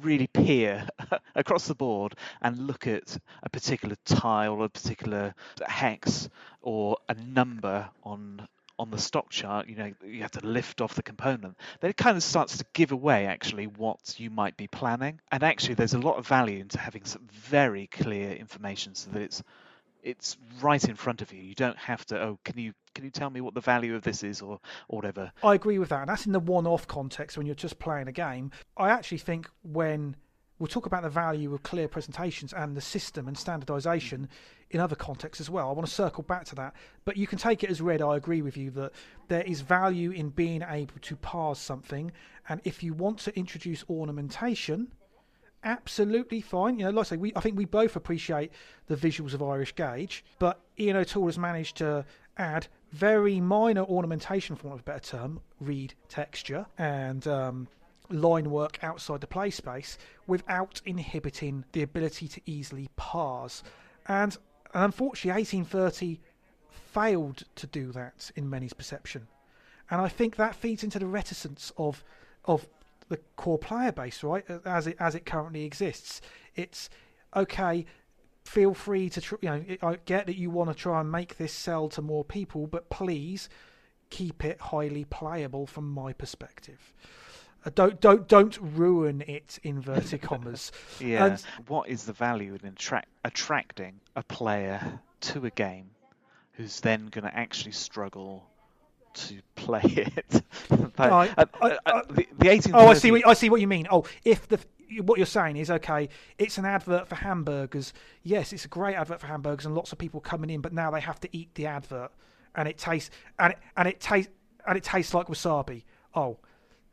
really peer *laughs* across the board and look at a particular tile, a particular hex, or a number on on the stock chart, you know, you have to lift off the component. Then it kind of starts to give away actually what you might be planning. And actually, there's a lot of value into having some very clear information so that it's it's right in front of you. You don't have to. Oh, can you can you tell me what the value of this is, or or whatever. I agree with that. And that's in the one-off context when you're just playing a game. I actually think when we'll talk about the value of clear presentations and the system and standardization in other contexts as well. I want to circle back to that. But you can take it as read. I agree with you that there is value in being able to parse something. And if you want to introduce ornamentation, absolutely fine. You know, like I say, we I think we both appreciate the visuals of Irish Gauge, but Ian O'Toole has managed to add very minor ornamentation, for want of a better term, read texture and um, line work outside the play space without inhibiting the ability to easily parse. And, and unfortunately, 1830 failed to do that in many's perception. And I think that feeds into the reticence of of the core player base, right? As it as it currently exists, it's okay. feel free to tr- you know I get that you want to try and make this sell to more people, but please keep it highly playable from my perspective. Uh, don't don't don't ruin it inverted *laughs* commas. yeah. And- what is the value in attract, attracting a player to a game who's then going to actually struggle to play *laughs* it? Like, I- uh, I- uh, I- the, the 1830 Oh, I see. What, I see what you mean. Oh, if the what you're saying is okay, it's an advert for hamburgers. Yes, it's a great advert for hamburgers, and lots of people coming in. But now they have to eat the advert, and it tastes and it, and it tastes and it tastes like wasabi. Oh,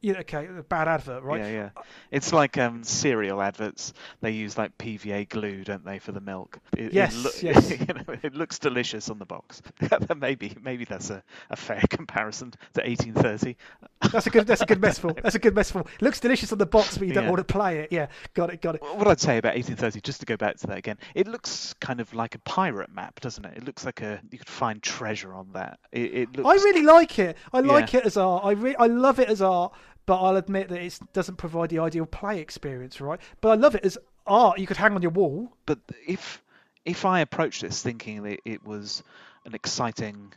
yeah, okay, a bad advert, right? Yeah, yeah. It's like um, cereal adverts. They use like PVA glue, don't they, for the milk? It, Yes, it *laughs* yes. you know, it looks delicious on the box. *laughs* maybe, maybe that's a, a fair comparison to 1830. That's a good. That's a good metaphor. That's a good. It *laughs* looks delicious on the box, but you don't Yeah. want to play it. Yeah, got it, got it. What I'd say about 1830, just to go back to that again, it looks kind of like a pirate map, doesn't it? It looks like a you could find treasure on that. It, it looks. I really like it. I like Yeah. it as art. I re- I love it as art, but I'll admit that it doesn't provide the ideal play experience, right? But I love it as art. You could hang on your wall. But if if I approached this thinking that it was an exciting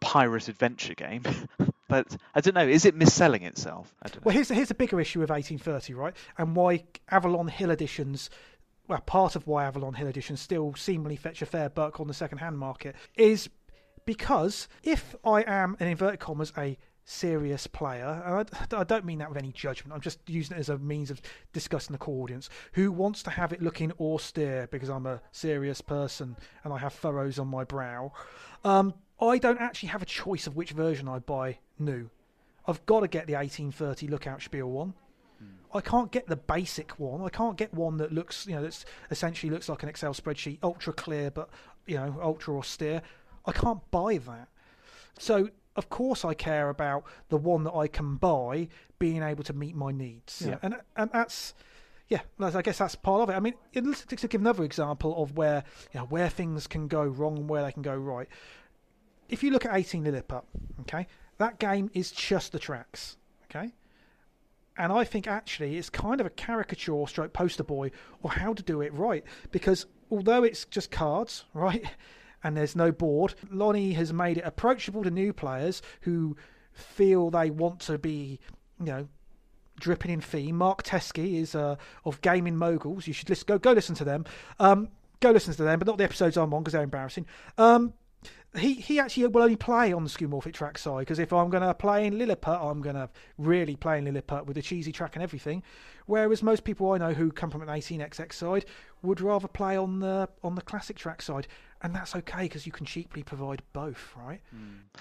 pirate adventure game, *laughs* but I don't know, is it misselling itself? I don't know. Well, here's here's a bigger issue with 1830, right? And why Avalon Hill editions, well, part of why Avalon Hill editions still seemingly fetch a fair buck on the second-hand market is because if I am, in inverted commas, a serious player, and I, I don't mean that with any judgment. I'm just using it as a means of discussing the core audience who wants to have it looking austere because I'm a serious person and I have furrows on my brow. Um, I don't actually have a choice of which version I buy new. I've got to get the 1830 Lookout Spiel one. I can't get the basic one. I can't get one that looks, you know, that's essentially looks like an Excel spreadsheet, ultra clear, but you know, ultra austere. I can't buy that. So of course I care about the one that I can buy being able to meet my needs. Yeah. And and that's yeah, I guess that's part of it. I mean, let's give another example of where you know where things can go wrong and where they can go right. If you look at 18 Lilliput, okay, that game is just the tracks, okay, and I think actually it's kind of a caricature stroke poster boy or how to do it right because although it's just cards, *laughs* right, and there's no board, Lonnie has made it approachable to new players who feel they want to be, you know, dripping in theme. Mark Teskey is uh, of Gaming Moguls. You should listen, go go listen to them. Um, go listen to them, but not the episodes I'm on because they're embarrassing. Um, he he actually will only play on the skeuomorphic track side because if I'm going to play in Lilliput, I'm going to really play in Lilliput with the cheesy track and everything. Whereas most people I know who come from an 18xx side would rather play on the on the classic track side, and that's okay because you can cheaply provide both, right?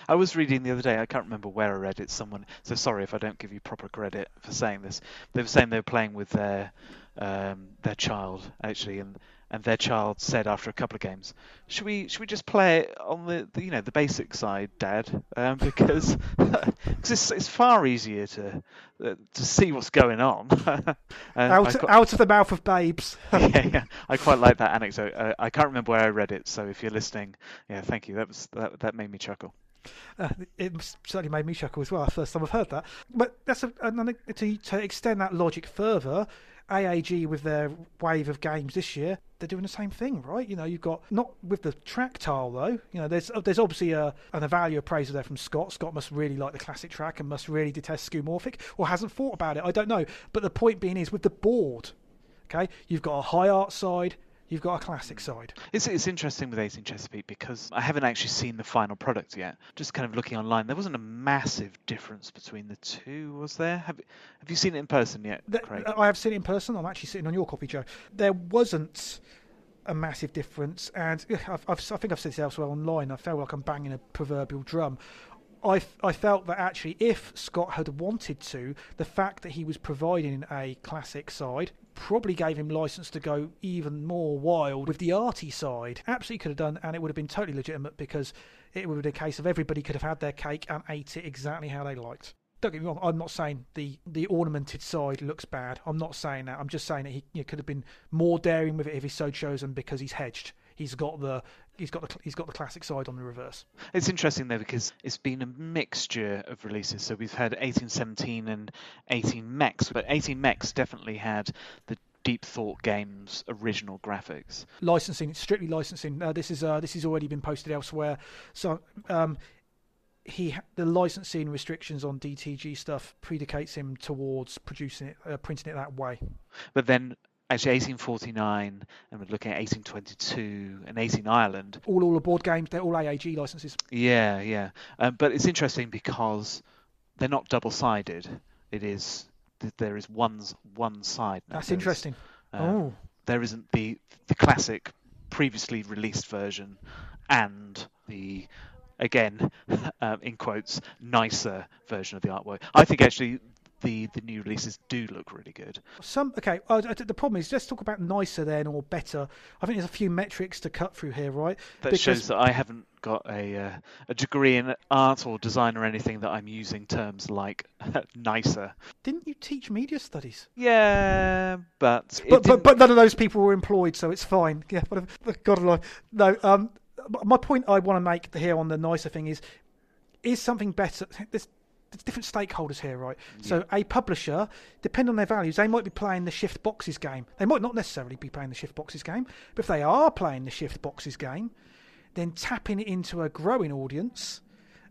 I was reading the other day. I can't remember where I read it. Someone. So sorry if I don't give you proper credit for saying this. They were saying they were playing with their um, their child actually, and and their child said after a couple of games, "Should we should we just play it on the, the you know the basic side, Dad? Um, *laughs* because *laughs* cause it's it's far easier to uh, to see what's going on." *laughs* Out qu- out of the mouth of babes. yeah, yeah, I quite like that anecdote. Uh, I can't remember where I read it, so if you're listening, yeah, thank you. That was that, that made me chuckle. Uh, it certainly made me chuckle as well. First time I've heard that. But that's a, another to, to extend that logic further. AAG with their wave of games this year, they're doing the same thing, right? You know, you've got not with the track tile though. You know, there's uh, there's obviously a an a value appraisal there from Scott. Scott must really like the classic track and must really detest skeuomorphic, or hasn't thought about it. I don't know. But the point being is with the board, okay, you've got a high art side, you've got a classic side. It's it's interesting with 18 Chesapeake because I haven't actually seen the final product yet. Just kind of looking online, there wasn't a massive difference between the two, was there? Have have you seen it in person yet, Th- Craig? I have seen it in person. I'm actually sitting on your copy, Joe. There wasn't a massive difference, and I've, I've, I think I've said this elsewhere online. I felt like I'm banging a proverbial drum. I, I felt that actually, if Scott had wanted to, the fact that he was providing a classic side probably gave him license to go even more wild with the arty side. Absolutely could have done, and it would have been totally legitimate because it would have been a case of everybody could have had their cake and ate it exactly how they liked. Don't get me wrong. I'm not saying the, the ornamented side looks bad. I'm not saying that. I'm just saying that he you know, could have been more daring with it if he's so chosen because he's hedged. He's got the he's got the he's got the classic side on the reverse. It's interesting though because it's been a mixture of releases. So we've had 1817 and 18 Mex, but 18 Mex definitely had the Deep Thought Games original graphics. Licensing, strictly licensing. Uh, this is uh, this has already been posted elsewhere. So um, he the licensing restrictions on DTG stuff predicates him towards producing it, uh, printing it that way. But then actually 1849 and we're looking at 1822 and 18 Ireland. All all the board games, they're all AAG licenses. Yeah, yeah. Um, but it's interesting because they're not double-sided. It is there is one one side. Now. That's interesting. Uh, oh. There isn't the the classic previously released version and the again *laughs* um, in quotes nicer version of the artwork. I think actually the the new releases do look really good. Some okay. Uh, the problem is, let's talk about nicer then or better. I think there's a few metrics to cut through here, right? That because... shows that I haven't got a uh, a degree in art or design or anything that I'm using terms like *laughs* nicer. Didn't you teach media studies? Yeah, but but, but, but none of those people were employed, so it's fine. *laughs* Yeah, but God, alive. no. Um, my point I want to make here on the nicer thing is is something better. There's there's different stakeholders here, right? Yeah. So a publisher, depending on their values, they might be playing the shift boxes game. They might not necessarily be playing the shift boxes game, but if they are playing the shift boxes game, then tapping it into a growing audience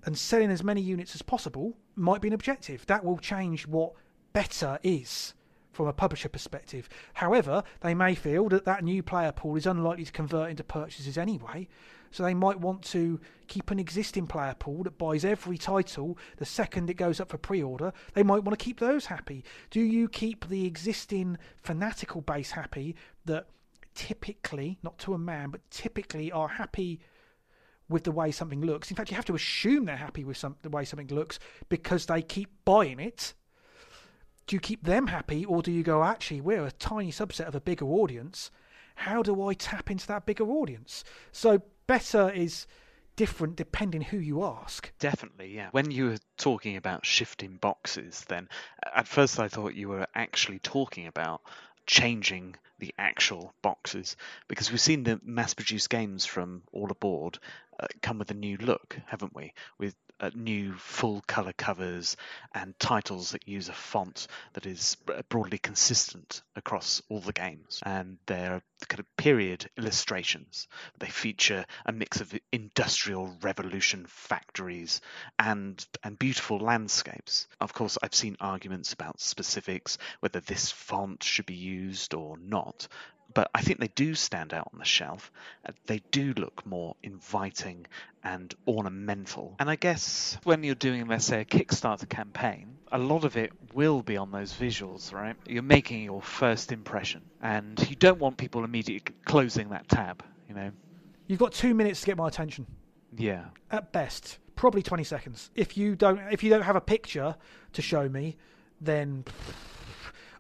and selling as many units as possible might be an objective. That will change what better is from a publisher perspective. However, they may feel that that new player pool is unlikely to convert into purchases anyway, so they might want to keep an existing player pool that buys every title the second it goes up for pre order. They might want to keep those happy. Do you keep the existing fanatical base happy that typically, not to a man, but typically are happy with the way something looks? In fact, you have to assume they're happy with some, the way something looks because they keep buying it do you keep them happy or do you go actually we're a tiny subset of a bigger audience how do i tap into that bigger audience so better is different depending who you ask. Definitely, yeah. When you were talking about shifting boxes, then at first I thought you were actually talking about changing the actual boxes because we've seen the mass produced games from all aboard uh, come with a new look haven't we with uh, new full color covers and titles that use a font that is broadly consistent across all the games. And they're kind of period illustrations. They feature a mix of industrial revolution factories and and beautiful landscapes. Of course, I've seen arguments about specifics, whether this font should be used or not but I think they do stand out on the shelf. Uh, they do look more inviting and ornamental. And I guess when you're doing, let's say, a Kickstarter campaign, a lot of it will be on those visuals, right? You're making your first impression, and you don't want people immediately closing that tab, you know? You've got two minutes to get my attention. Yeah. At best, probably 20 seconds. If you don't, if you don't have a picture to show me, then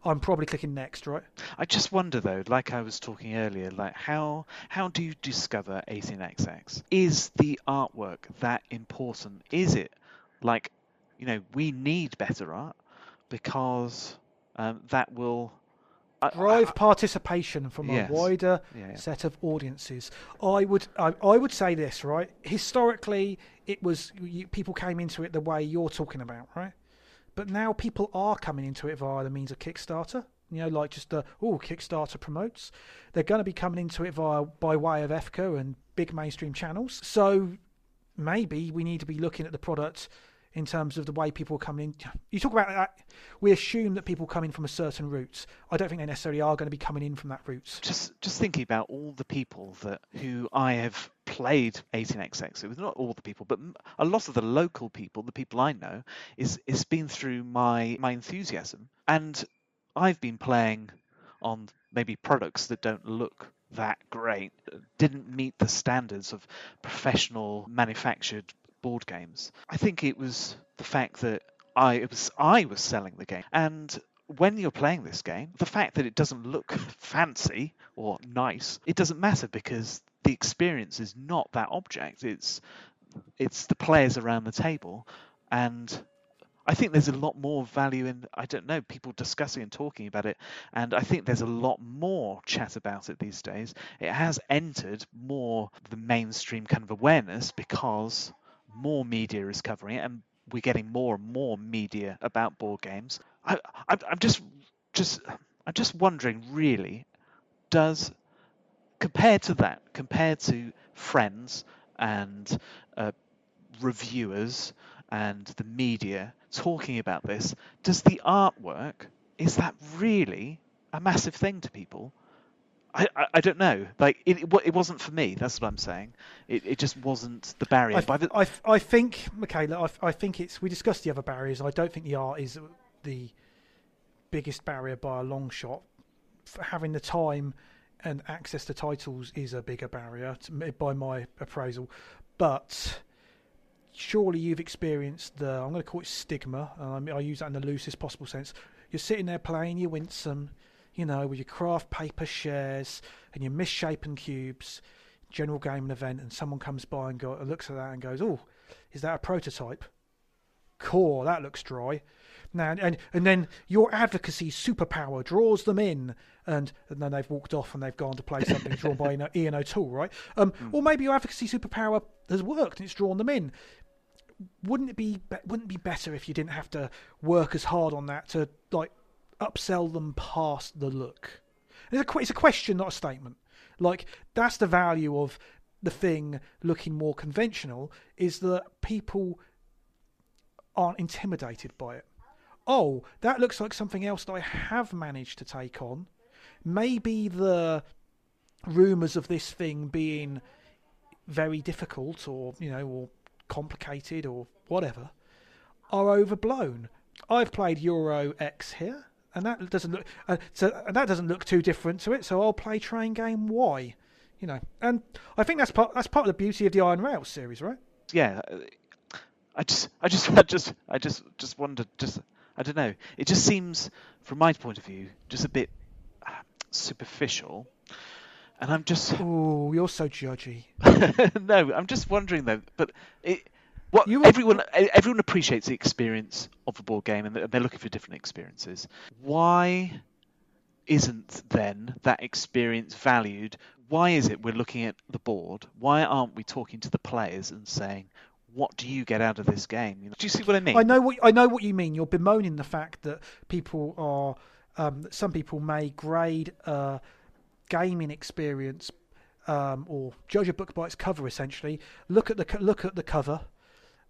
I'm probably clicking next, right? I just wonder though, like I was talking earlier, like how how do you discover 18xx? Is the artwork that important? Is it like, you know, we need better art because um, that will drive participation from yes. a wider yeah, yeah. set of audiences. I would I, I, would say this right. Historically, it was you, people came into it the way you're talking about, right? But now people are coming into it via the means of Kickstarter. You know, like just the oh Kickstarter promotes. They're going to be coming into it via by way of Efka and big mainstream channels. So maybe we need to be looking at the product in terms of the way people are coming in. You talk about that. We assume that people come in from a certain route. I don't think they necessarily are going to be coming in from that route. Just, just thinking about all the people that who I have played 18xx with, not all the people, but a lot of the local people, the people I know, is it's been through my my enthusiasm, and I've been playing on maybe products that don't look that great, didn't meet the standards of professional manufactured board games. I think it was the fact that I was I was selling the game, and when you're playing this game, the fact that it doesn't look *laughs* fancy or nice, it doesn't matter because the experience is not that object. It's it's the players around the table, and I think there's a lot more value in I don't know people discussing and talking about it, and I think there's a lot more chat about it these days. It has entered more the mainstream kind of awareness because more media is covering it, and we're getting more and more media about board games. I, I'm just, just, I'm just wondering, really, does compared to that, compared to friends and uh, reviewers and the media talking about this, does the artwork is that really a massive thing to people? I, I, I don't know. Like it, it, wasn't for me. That's what I'm saying. It, it just wasn't the barrier. I, By the, I, I think, Michaela, I, I think it's. We discussed the other barriers. I don't think the art is the biggest barrier by a long shot. Having the time and access to titles is a bigger barrier to, by my appraisal. But surely you've experienced the. I'm going to call it stigma. I use that in the loosest possible sense. You're sitting there playing your Winsome, you know, with your craft paper shares and your misshapen cubes, general game and event, and someone comes by and go, looks at that and goes, "Oh, is that a prototype?" Core, that looks dry. Now and and then your advocacy superpower draws them in, and, and then they've walked off and they've gone to play something drawn by *laughs* Ian, O'Toole, right? Um, Mm. Or maybe your advocacy superpower has worked and it's drawn them in. Wouldn't it be be- wouldn't it be better if you didn't have to work as hard on that to like upsell them past the look? It's a it's a question, not a statement. Like that's the value of the thing looking more conventional is that people aren't intimidated by it. Oh, that looks like something else that I have managed to take on. Maybe the rumours of this thing being very difficult or, you know, or complicated or whatever are overblown. I've played Euro X here, and that doesn't look uh, so and that doesn't look too different to it. So I'll play Train Game Y, you know, and I think that's part that's part of the beauty of the Iron Rail series, right? yeah, uh, I just, I just, I just, I just, just wondered. Just, I don't know. It just seems, from my point of view, just a bit uh, superficial. And I'm just, Oh, you're so judgy. *laughs* no, I'm just wondering though. But it, what You everyone, everyone appreciates the experience of a board game, and they're they're looking for different experiences. Why isn't then that experience valued? Why is it we're looking at the board? Why aren't we talking to the players and saying, "What do you get out of this game?" You know, do you see what I mean? I know what I know what you mean. You're bemoaning the fact that people are, um, some people may grade a gaming experience um, or judge a book by its cover. Essentially, look at the look at the cover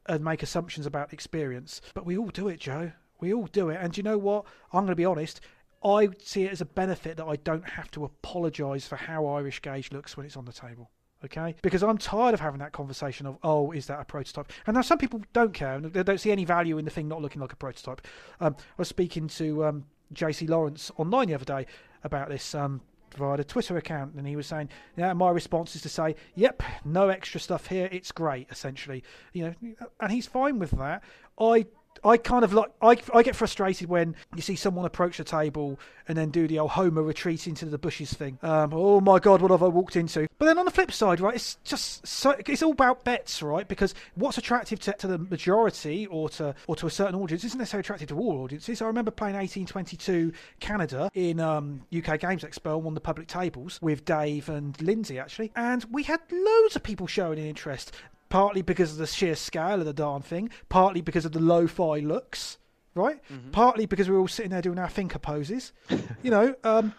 and make assumptions about experience. But we all do it, Joe. We all do it. And you know what? I'm going to be honest. I see it as a benefit that I don't have to apologise for how Irish Gauge looks when it's on the table. Okay, because I'm tired of having that conversation of, oh, is that a prototype? And now some people don't care and they don't see any value in the thing not looking like a prototype. Um, I was speaking to um, JC Lawrence online the other day about this um, via the Twitter account, and he was saying, yeah, my response is to say, yep, no extra stuff here, it's great, essentially. You know, and he's fine with that. I I kind of like I, I get frustrated when you see someone approach the table and then do the old Homer retreat into the bushes thing. Um, oh my God, what have I walked into? But then on the flip side, right, it's just so it's all about bets, right? Because what's attractive to, to the majority or to or to a certain audience isn't necessarily attractive to all audiences. I remember playing 1822 Canada in um, UK Games Expo on the public tables with Dave and Lindsay actually, and we had loads of people showing an interest partly because of the sheer scale of the darn thing, partly because of the lo-fi looks, right? Partly because we're all sitting there doing our thinker poses, *laughs* you know. Um,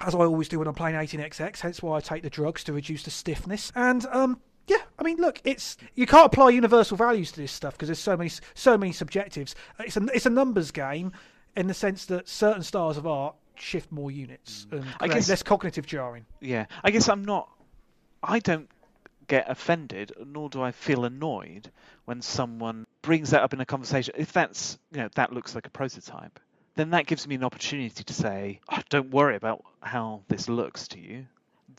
as I always do when I'm playing 18xx, hence why I take the drugs to reduce the stiffness. And um, yeah, I mean, look, it's you can't apply universal values to this stuff because there's so many so many subjectives. It's a it's a numbers game in the sense that certain styles of art shift more units and I guess- less cognitive jarring. Yeah, I guess I'm not. I don't get offended, nor do I feel annoyed when someone brings that up in a conversation. If that's, you know, that looks like a prototype, then that gives me an opportunity to say, oh, "Don't worry about how this looks to you.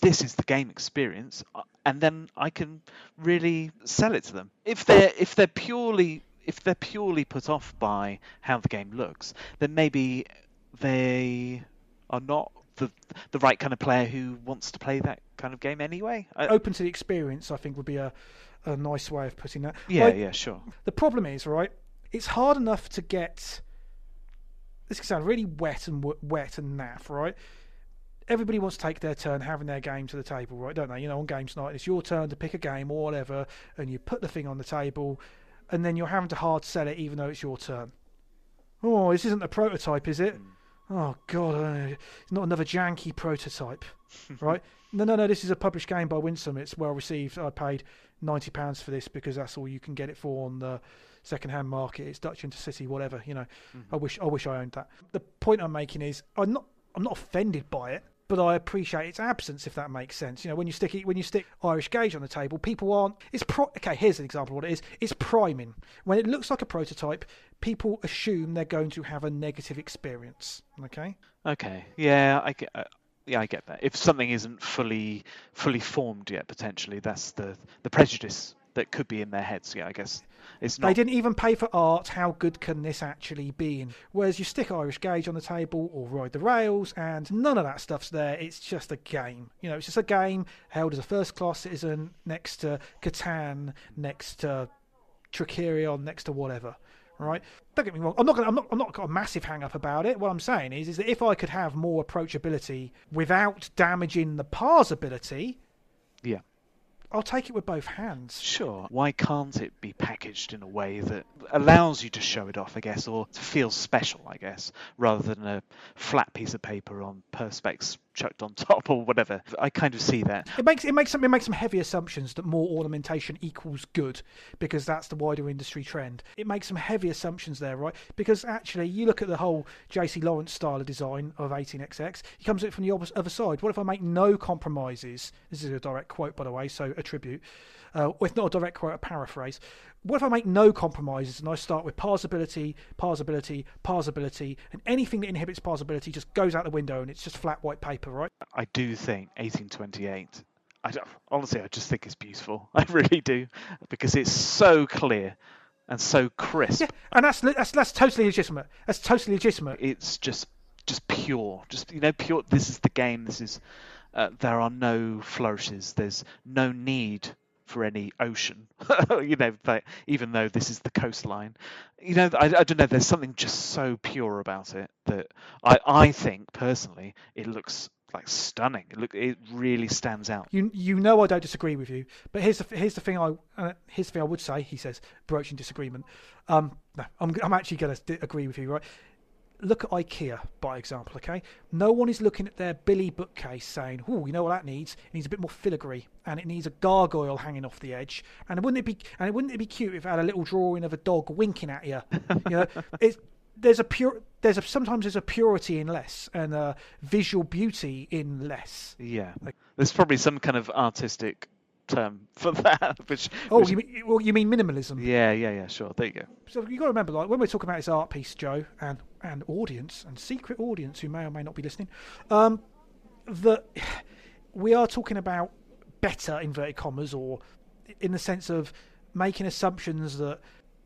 This is the game experience," uh, and then I can really sell it to them. If they're if they're purely if they're purely put off by how the game looks, then maybe they are not the the right kind of player who wants to play that kind of game anyway. I, Open to the experience, I think, would be a a nice way of putting that. yeah, Like, yeah, sure. The problem is, right? It's hard enough to get. This can sound really wet and wet and naff, right? Everybody wants to take their turn having their game to the table, right? Don't they? You know, on games night, it's your turn to pick a game or whatever, and you put the thing on the table, and then you're having to hard sell it even though it's your turn. Oh, this isn't a prototype, is it? Mm. Oh god, uh, not another janky prototype, *laughs* right? No, no, no. This is a published game by Winsome. It's well received. I paid ninety pounds for this because that's all you can get it for on the second-hand market. It's Dutch Intercity, whatever. You know, Mm-hmm. I wish I wish I owned that. The point I'm making is I'm not I'm not offended by it, but I appreciate its absence if that makes sense. You know, when you stick when you stick Irish Gauge on the table, people aren't. It's pro. Okay, here's an example of what it is. It's priming. When it looks like a prototype, people assume they're going to have a negative experience. Okay. Okay. Yeah, I get. Uh, yeah, I get that. If something isn't fully fully formed yet, potentially, that's the the prejudice that could be in their heads. Yeah, I guess it's not. They didn't even pay for art. How good can this actually be? And whereas you stick Irish Gauge on the table or ride the rails, and none of that stuff's there. It's just a game. You know, it's just a game held as a first-class citizen next to Catan, next to Tricerion, next to whatever. Right? Don't get me wrong. I'm not. Gonna, I'm not. I'm not got a massive hang up about it. What I'm saying is, is that if I could have more approachability without damaging the parsability, Yeah. I'll take it with both hands. Sure. Why can't it be packaged in a way that allows you to show it off, I guess, or to feel special, I guess, rather than a flat piece of paper on perspex chucked on *laughs* top or whatever? I kind of see that. It makes it makes some it makes some heavy assumptions that more ornamentation equals good because that's the wider industry trend. It makes some heavy assumptions there, right? Because actually, you look at the whole JC Lawrence style of design of 18xx. He comes at it from the other side. What if I make no compromises? This is a direct quote, by the way, so attribute. Uh, if not a direct quote, a paraphrase. What if I make no compromises and I start with parsability, parsability, parsability, and anything that inhibits parsability just goes out the window and it's just flat white paper, right? I do think 1828. I don't, honestly, I just think it's beautiful. *laughs* I really do, because it's so clear and so crisp. Yeah, and that's that's that's totally legitimate. That's totally legitimate. It's just just pure, just you know, pure. This is the game. This is. Uh, there are no flourishes. There's no need for any ocean. *laughs* you know, like, even though this is the coastline, you know, I, I don't know. There's something just so pure about it that I I think personally it looks like stunning. It look it really stands out. You you know I don't disagree with you, but here's the here's the thing I uh, here's the thing I would say. He says broaching disagreement. Um, no, I'm I'm actually going to agree with you, right? Look at IKEA, by example. Okay, no one is looking at their Billy bookcase saying, "Oh, you know what that needs? It needs a bit more filigree, and it needs a gargoyle hanging off the edge." And wouldn't it be and wouldn't it be cute if it had a little drawing of a dog winking at you? you know, *laughs* it's there's a pure there's a sometimes there's a purity in less and a visual beauty in less. Yeah, there's probably some kind of artistic term for *laughs* that. Which Oh, which- you mean well, you mean minimalism? yeah, yeah, yeah. Sure. There you go. So you got to remember, like when we're talking about this art piece, Joe, and and audience and secret audience who may or may not be listening, um, that *sighs* we are talking about better inverted commas, or in the sense of making assumptions that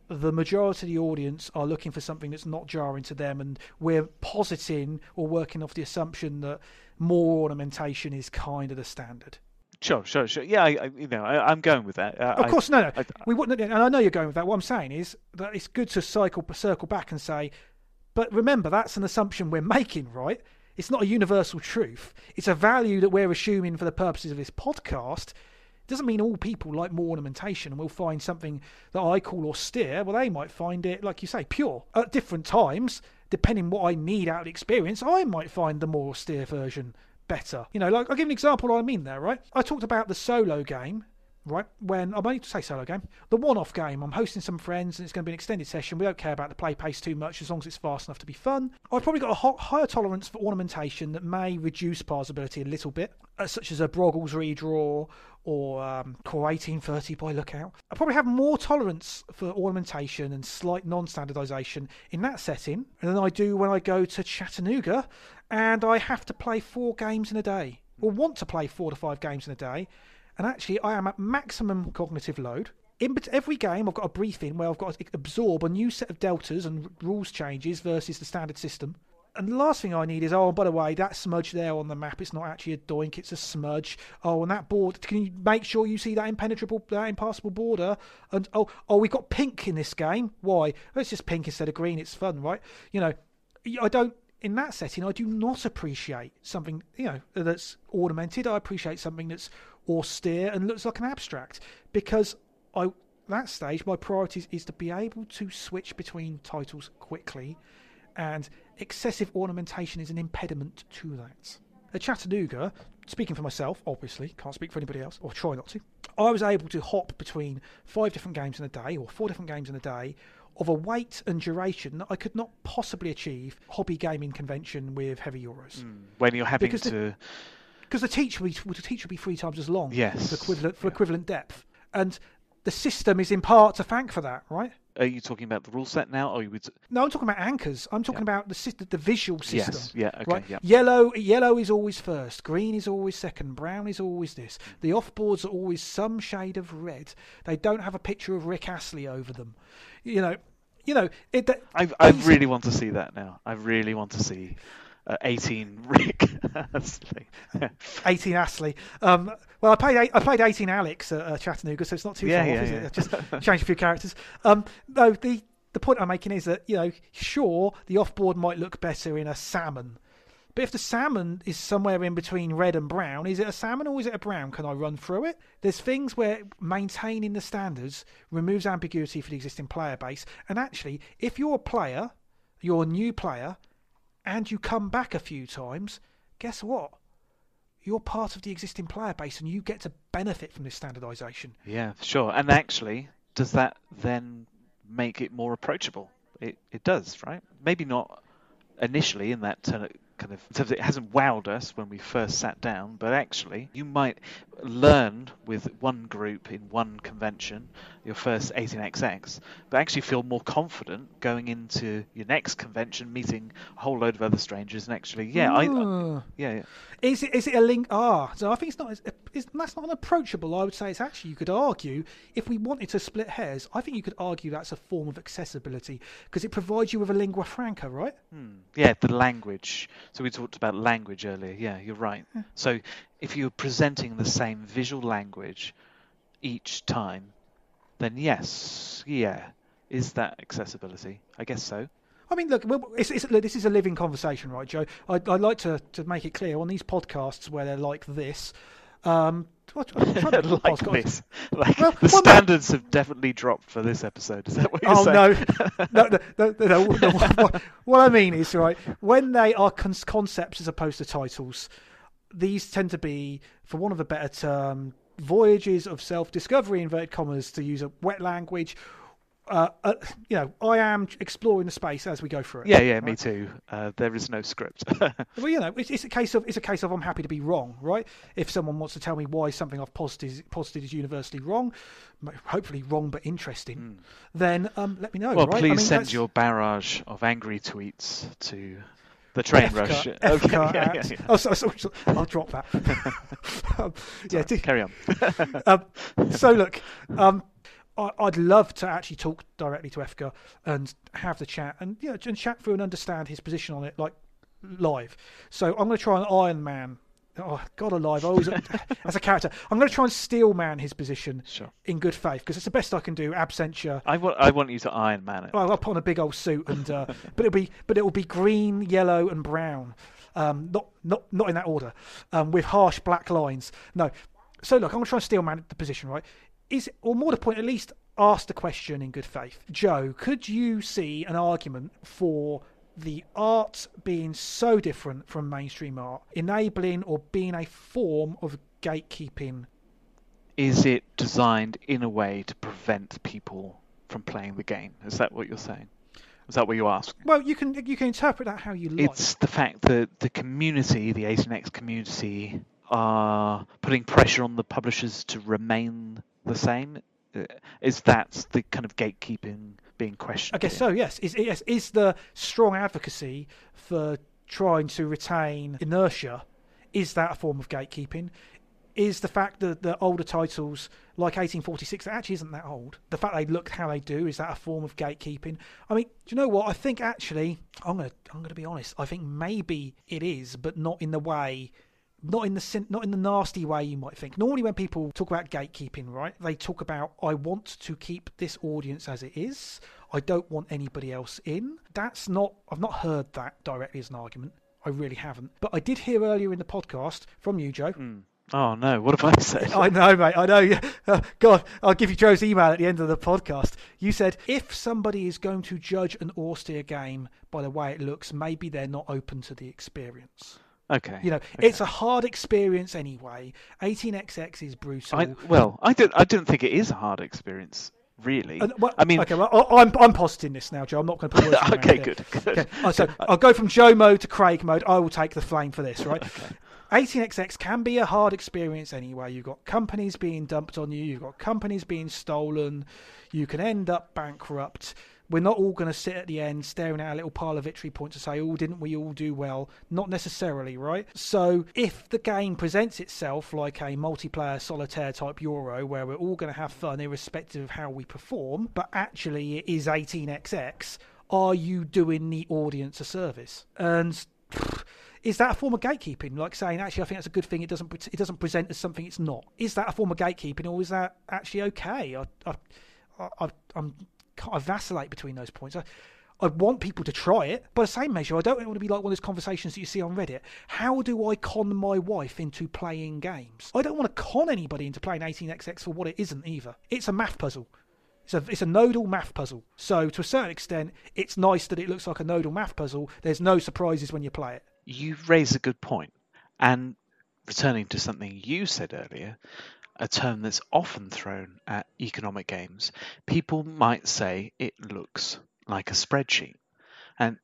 the majority of the audience are looking for something that's not jarring to them, and we're positing or working off the assumption that more ornamentation is kind of the standard. Sure, sure, sure. Yeah, I, I, you know, I, I'm going with that. Uh, Of course, no, no. I- we wouldn't, and I know you're going with that. What I'm saying is that it's good to cycle, circle back and say, but remember, that's an assumption we're making, right? It's not a universal truth. It's a value that we're assuming for the purposes of this podcast. It doesn't mean all people like more ornamentation and will find something that I call austere. Well, they might find it, like you say, pure. At different times, depending what I need out of the experience, I might find the more austere version better. You know, like I'll give an example what I mean there, right? I talked about the solo game right? When I'm only to say solo game, the one-off game. I'm hosting some friends, and it's going to be an extended session. We don't care about the play pace too much as long as it's fast enough to be fun. I've probably got a higher tolerance for ornamentation that may reduce parsability a little bit, uh, such as a Broggles redraw or um, Core 1830 by Lookout. I probably have more tolerance for ornamentation and slight non-standardization in that setting than I do when I go to Chattanooga and I have to play four games in a day, or want to play four to five games in a day and actually I am at maximum cognitive load. In every game, I've got a briefing where I've got to absorb a new set of deltas and rules changes versus the standard system. And the last thing I need is, oh, by the way, that smudge there on the map, it's not actually a doink, it's a smudge. Oh, and that board, can you make sure you see that impenetrable, that impassable border? And oh, oh, we've got pink in this game. Why? Well, it's just pink instead of green. It's fun, right? You know, I don't in that setting, I do not appreciate something you know that's ornamented. I appreciate something that's austere and looks like an abstract because I that stage my priority is to be able to switch between titles quickly and excessive ornamentation is an impediment to that. At Chattanooga, speaking for myself, obviously, can't speak for anybody else, or try not to, I was able to hop between five different games in a day, or four different games in a day, of a weight and duration that I could not possibly achieve hobby gaming convention with heavy euros. Mm. When you're having Because the- to, Because the teach will be, the teach will be three times as long Yes. for equivalent for Yeah. equivalent depth, and the system is in part to thank for that, right? are you talking about the rule set now, or you would? No, I'm talking about anchors. I'm talking about the the visual system. Yes. Yeah. Okay. Right. Yeah. Yellow yellow is always first, green is always second, brown is always this. The offboards are always some shade of red. They don't have a picture of Rick Astley over them. You know, you know, it that- I I really want to see that now. I really want to see uh, 18 *laughs* Rick Astley. *laughs* 18 Astley. Um, well, I played eight, I played 18 Alex at uh, Chattanooga, so it's not too Yeah, far yeah, off, is yeah. it? I Just *laughs* changed a few characters. Um, no, the the point I'm making is that you know, sure, the offboard might look better in a salmon, but if the salmon is somewhere in between red and brown, is it a salmon or is it a brown? Can I run through it? There's things where maintaining the standards removes ambiguity for the existing player base, and actually, if you're a player, you're a new player, and you come back a few times, guess what? You're part of the existing player base and you get to benefit from this standardization. Yeah, sure. And actually, does that then make it more approachable? It it does, right? Maybe not initially in that turn kind of in terms of it hasn't wowed us when we first sat down, but actually you might learn with one group in one convention, your first 18xx, but actually feel more confident going into your next convention, meeting a whole load of other strangers, and actually, yeah, I, Ah. yeah, yeah. Is it is it a link? Ah, so I think it's not. It's, that's not unapproachable. I would say it's actually you could argue if we wanted to split hairs. I think you could argue that's a form of accessibility because it provides you with a lingua franca, right? Hmm. Yeah, the language. So we talked about language earlier. Yeah, you're right. So if you're presenting the same visual language each time, then yes, yeah, is that accessibility? I guess so. I mean, look, it's, it's, look, this is a living conversation, right, Joe? I, I'd like to, to make it clear on these podcasts where they're like this. Um, what- I'm trying to like this, like Well, the well, no. standards have definitely dropped for this episode. Is that what you're Oh saying? *laughs* no, no, no, no, no, no. *laughs* What, what I mean is, right, when they are con- concepts as opposed to titles, these tend to be, for want of a better term, voyages of self-discovery, inverted commas, to use a wet language. Uh, uh, you know, I am exploring the space as we go through it. Yeah, yeah, me too. Uh, there is no script. *laughs* Well, you know, it's, it's a case of it's a case of I'm happy to be wrong, right? If someone wants to tell me why something I've posited is, posited is universally wrong, hopefully wrong but interesting, then um, let me know. Well, right? I please mean, send that's- your barrage of angry tweets to the train Efka rush. Efka *laughs* Okay, yeah, yeah, yeah. Oh, sorry, sorry, sorry. I'll drop that. *laughs* um, yeah. do- Carry on. um, so look, um, I, I'd love to actually talk directly to Efka and have the chat and you know and chat through and understand his position on it like live. So I'm going to try and Iron Man. Oh God, alive! I always *laughs* as a character, I'm going to try and steel man his position Sure. in good faith because it's the best I can do. Absentia. I want, I want you to Iron Man it. Well, I'll put on a big old suit and uh, *laughs* but it'll be but it'll be green, yellow, and brown. Um, not not not in that order. Um, with harsh black lines. No. So look, I'm gonna try and steel man the position, right? Is or more to the point, at least ask the question in good faith. Joe, could you see an argument for the art being so different from mainstream art, enabling or being a form of gatekeeping? Is it designed in a way to prevent people from playing the game? Is that what you're saying? Is that what you ask? Well, you can you can interpret that how you like. It's the fact that the community, the 18x community, are putting pressure on the publishers to remain the same. Uh, Is that the kind of gatekeeping being questioned? I guess here? so. Yes. Is yes is the strong advocacy for trying to retain inertia? Is that a form of gatekeeping? Is the fact that the older titles like 1846 that actually isn't that old? The fact they look how they do is that a form of gatekeeping? I mean, do you know what? I think actually, I'm gonna I'm gonna be honest. I think maybe it is, but not in the way not in the sin- not in the nasty way you might think. Normally, when people talk about gatekeeping, right, they talk about I want to keep this audience as it is. I don't want anybody else in. That's not. I've not heard that directly as an argument. I really haven't. But I did hear earlier in the podcast from you, Joe, Oh no, what have I said? I know, mate. I know. Yeah. *laughs* Uh, God, I'll give you Joe's email at the end of the podcast. You said if somebody is going to judge an austere game by the way it looks, maybe they're not open to the experience. Okay. You know, okay. it's a hard experience anyway. 18xx is brutal. I, well, I don't. I don't think it is a hard experience, really. And, well, I mean, okay, well, I- I'm I'm positing this now, Joe. I'm not going to put words *laughs* okay, good, good. Okay, uh, so I'll go from Joe mode to Craig mode. I will take the flame for this, right? Okay. 18xx can be a hard experience anyway. You've got companies being dumped on you, you've got companies being stolen, you can end up bankrupt. We're not all going to sit at the end staring at a little pile of victory points and say, oh, didn't we all do well? Not necessarily, right? So if the game presents itself like a multiplayer solitaire type Euro where we're all going to have fun irrespective of how we perform, but actually it is 18xx, are you doing the audience a service? And *sighs* is that a form of gatekeeping? Like saying, actually, I think that's a good thing. It doesn't it doesn't present as something it's not. Is that a form of gatekeeping, or is that actually okay? I I, I I'm I vacillate between those points. I, I want people to try it, by the same measure, I don't want to be like one of those conversations that you see on Reddit. How do I con my wife into playing games? I don't want to con anybody into playing 18xx for what it isn't either. It's a math puzzle. It's a, it's a nodal math puzzle. So, to a certain extent, it's nice that it looks like a nodal math puzzle. There's no surprises when you play it. You raise a good point. point, and returning to something you said earlier, a term that's often thrown at economic games, people might say it looks like a spreadsheet, and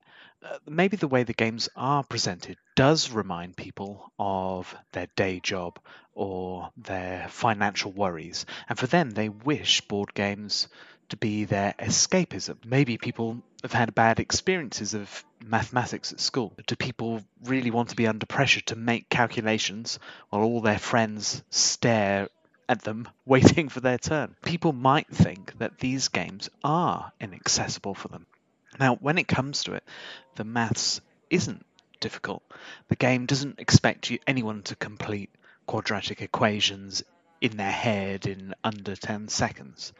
uh, maybe the way the games are presented does remind people of their day job or their financial worries, and for them, they wish board games to be their escapism. Maybe people have had bad experiences of mathematics at school. Do people really want to be under pressure to make calculations while all their friends stare at them *laughs* waiting for their turn? People might think that these games are inaccessible for them. Now, when it comes to it, the maths isn't difficult. The game doesn't expect you, anyone to complete quadratic equations in their head in under 10 seconds.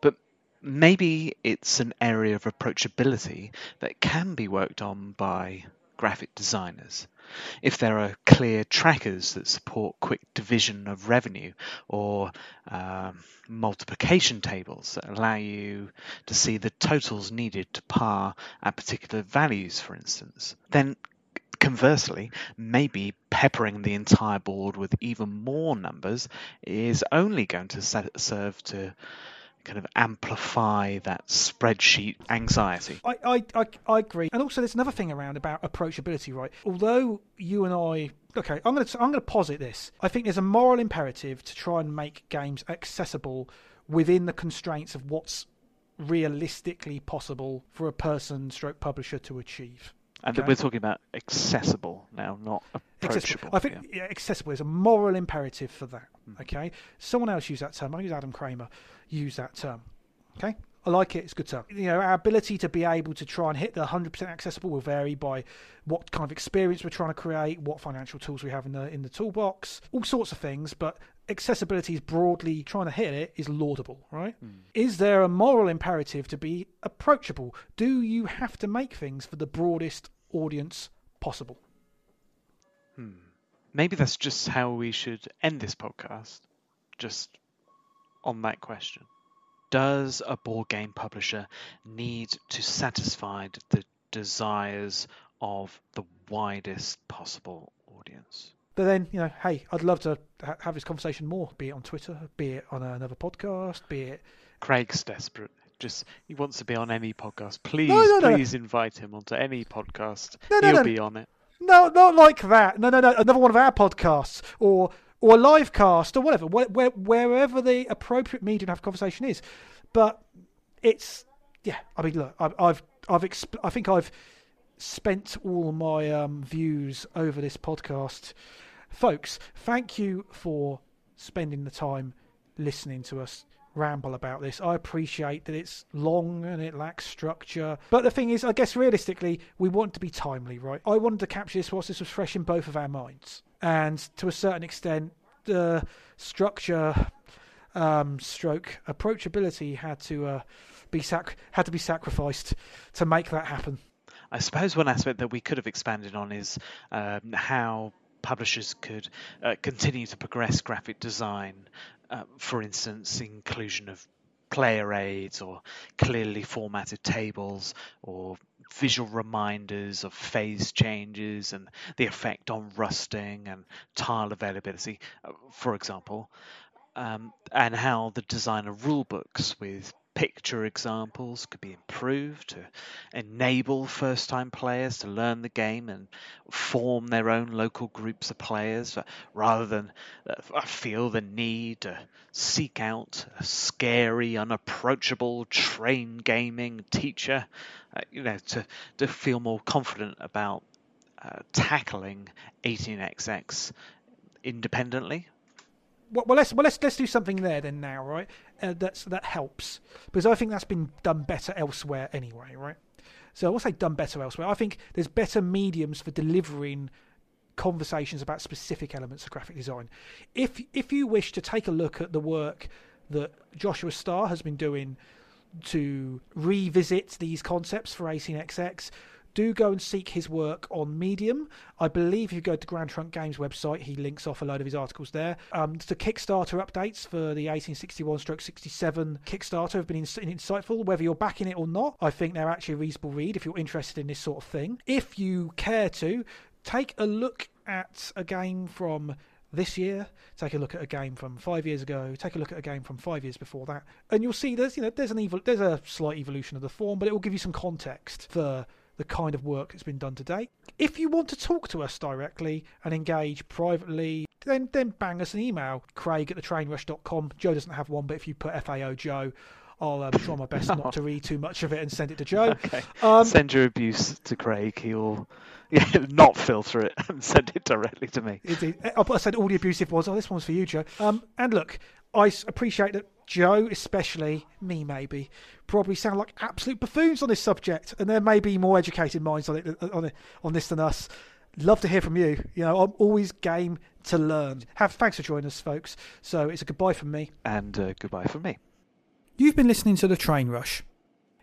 But maybe it's an area of approachability that can be worked on by graphic designers. If there are clear trackers that support quick division of revenue or um, multiplication tables that allow you to see the totals needed to par at particular values, for instance, then conversely, maybe peppering the entire board with even more numbers is only going to serve to kind of amplify that spreadsheet anxiety. I, I, I, I agree. And also, there's another thing around about approachability, right? Although you and I, okay, I'm going to I'm going to posit this. I think there's a moral imperative to try and make games accessible within the constraints of what's realistically possible for a person, stroke publisher, to achieve. And Okay. we're talking about accessible now, not approachable. Accessible. I think yeah. yeah, accessible is a moral imperative for that. Hmm. Okay. Someone else used that term. I think it was Adam Kramer used that term. Okay. I like it. It's a good term. You know, our ability to be able to try and hit the 100% accessible will vary by what kind of experience we're trying to create, what financial tools we have in the in the toolbox, all sorts of things. But accessibility is broadly trying to hit it is laudable, right? Hmm. Is there a moral imperative to be approachable? Do you have to make things for the broadest audience possible? Maybe that's just how we should end this podcast. Just on that question. Does a board game publisher need to satisfy the desires of the widest possible audience? But then, you know, hey, I'd love to ha- have this conversation more, be it on Twitter, be it on another podcast, be it. Craig's desperate. Just he wants to be on any podcast. Please, no, no. please invite him onto any podcast. No, no, He'll no. be on it. No, not like that. No, no, no. Another one of our podcasts or or a live cast or whatever, where, where, wherever the appropriate medium to have conversation is. But it's yeah. I mean, look, I've I've, I've exp- I think I've spent all my um, views over this podcast, folks. Thank you for spending the time listening to us ramble about this. I appreciate that it's long and it lacks structure. But the thing is, I guess realistically, we want to be timely, right? I wanted to capture this whilst this was fresh in both of our minds. And to a certain extent, the structure, um, stroke, approachability had to uh, be sac- had to be sacrificed to make that happen. I suppose one aspect that we could have expanded on is um, how publishers could uh, continue to progress graphic design. Uh, for instance, inclusion of player aids or clearly formatted tables or visual reminders of phase changes and the effect on rusting and tile availability, uh, for example, um, and how the designer rule books with picture examples could be improved to enable first time players to learn the game and form their own local groups of players uh, rather than uh, feel the need to seek out a scary, unapproachable train gaming teacher, uh, you know, to, to feel more confident about uh, tackling 18xx independently well, let's well let's let's do something there then now, right? Uh, that's that helps because I think that's been done better elsewhere anyway, right? So I will say done better elsewhere. I think there's better mediums for delivering conversations about specific elements of graphic design. If if you wish to take a look at the work that Joshua Starr has been doing to revisit these concepts for 18xx, do go and seek his work on Medium. I believe if you go to Grand Trunk Games website, he links off a load of his articles there. Um, the Kickstarter updates for the 1861 stroke 67 Kickstarter have been in- insightful. Whether you're backing it or not, I think they're actually a reasonable read if you're interested in this sort of thing. If you care to, take a look at a game from this year, take a look at a game from five years ago, take a look at a game from five years before that, and you'll see there's you know there's an evol- there's a slight evolution of the form, but it will give you some context for the kind of work that's been done today. If you want to talk to us directly and engage privately, then then bang us an email, craig at thetrainrush.com. Joe doesn't have one, but if you put FAO Joe, I'll um, try my best not to read too much of it and send it to Joe. *laughs* Okay. Um, send your abuse to Craig. He'll yeah, *laughs* not filter it and send it directly to me. Indeed. I said all the abusive ones. Oh, this one's for you, Joe. Um, and look, I appreciate that Joe, especially me, maybe probably sound like absolute buffoons on this subject, and there may be more educated minds on it on it, on this than us. Love to hear from you. You know, I'm always game to learn. Have thanks for joining us, folks. So it's a goodbye from me, and uh, goodbye from me. You've been listening to the Train Rush.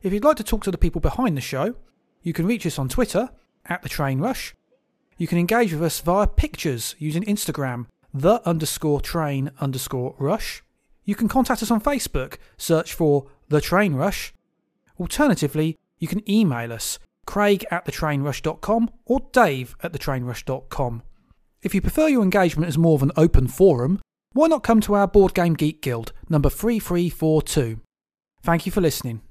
If you'd like to talk to the people behind the show, you can reach us on Twitter at the Train Rush. You can engage with us via pictures using Instagram, the underscore train underscore rush. You can contact us on Facebook, search for The Train Rush. Alternatively, you can email us, craig at thetrainrush.com or dave at thetrainrush.com. If you prefer your engagement as more of an open forum, why not come to our Board Game Geek Guild, number 3342? Thank you for listening.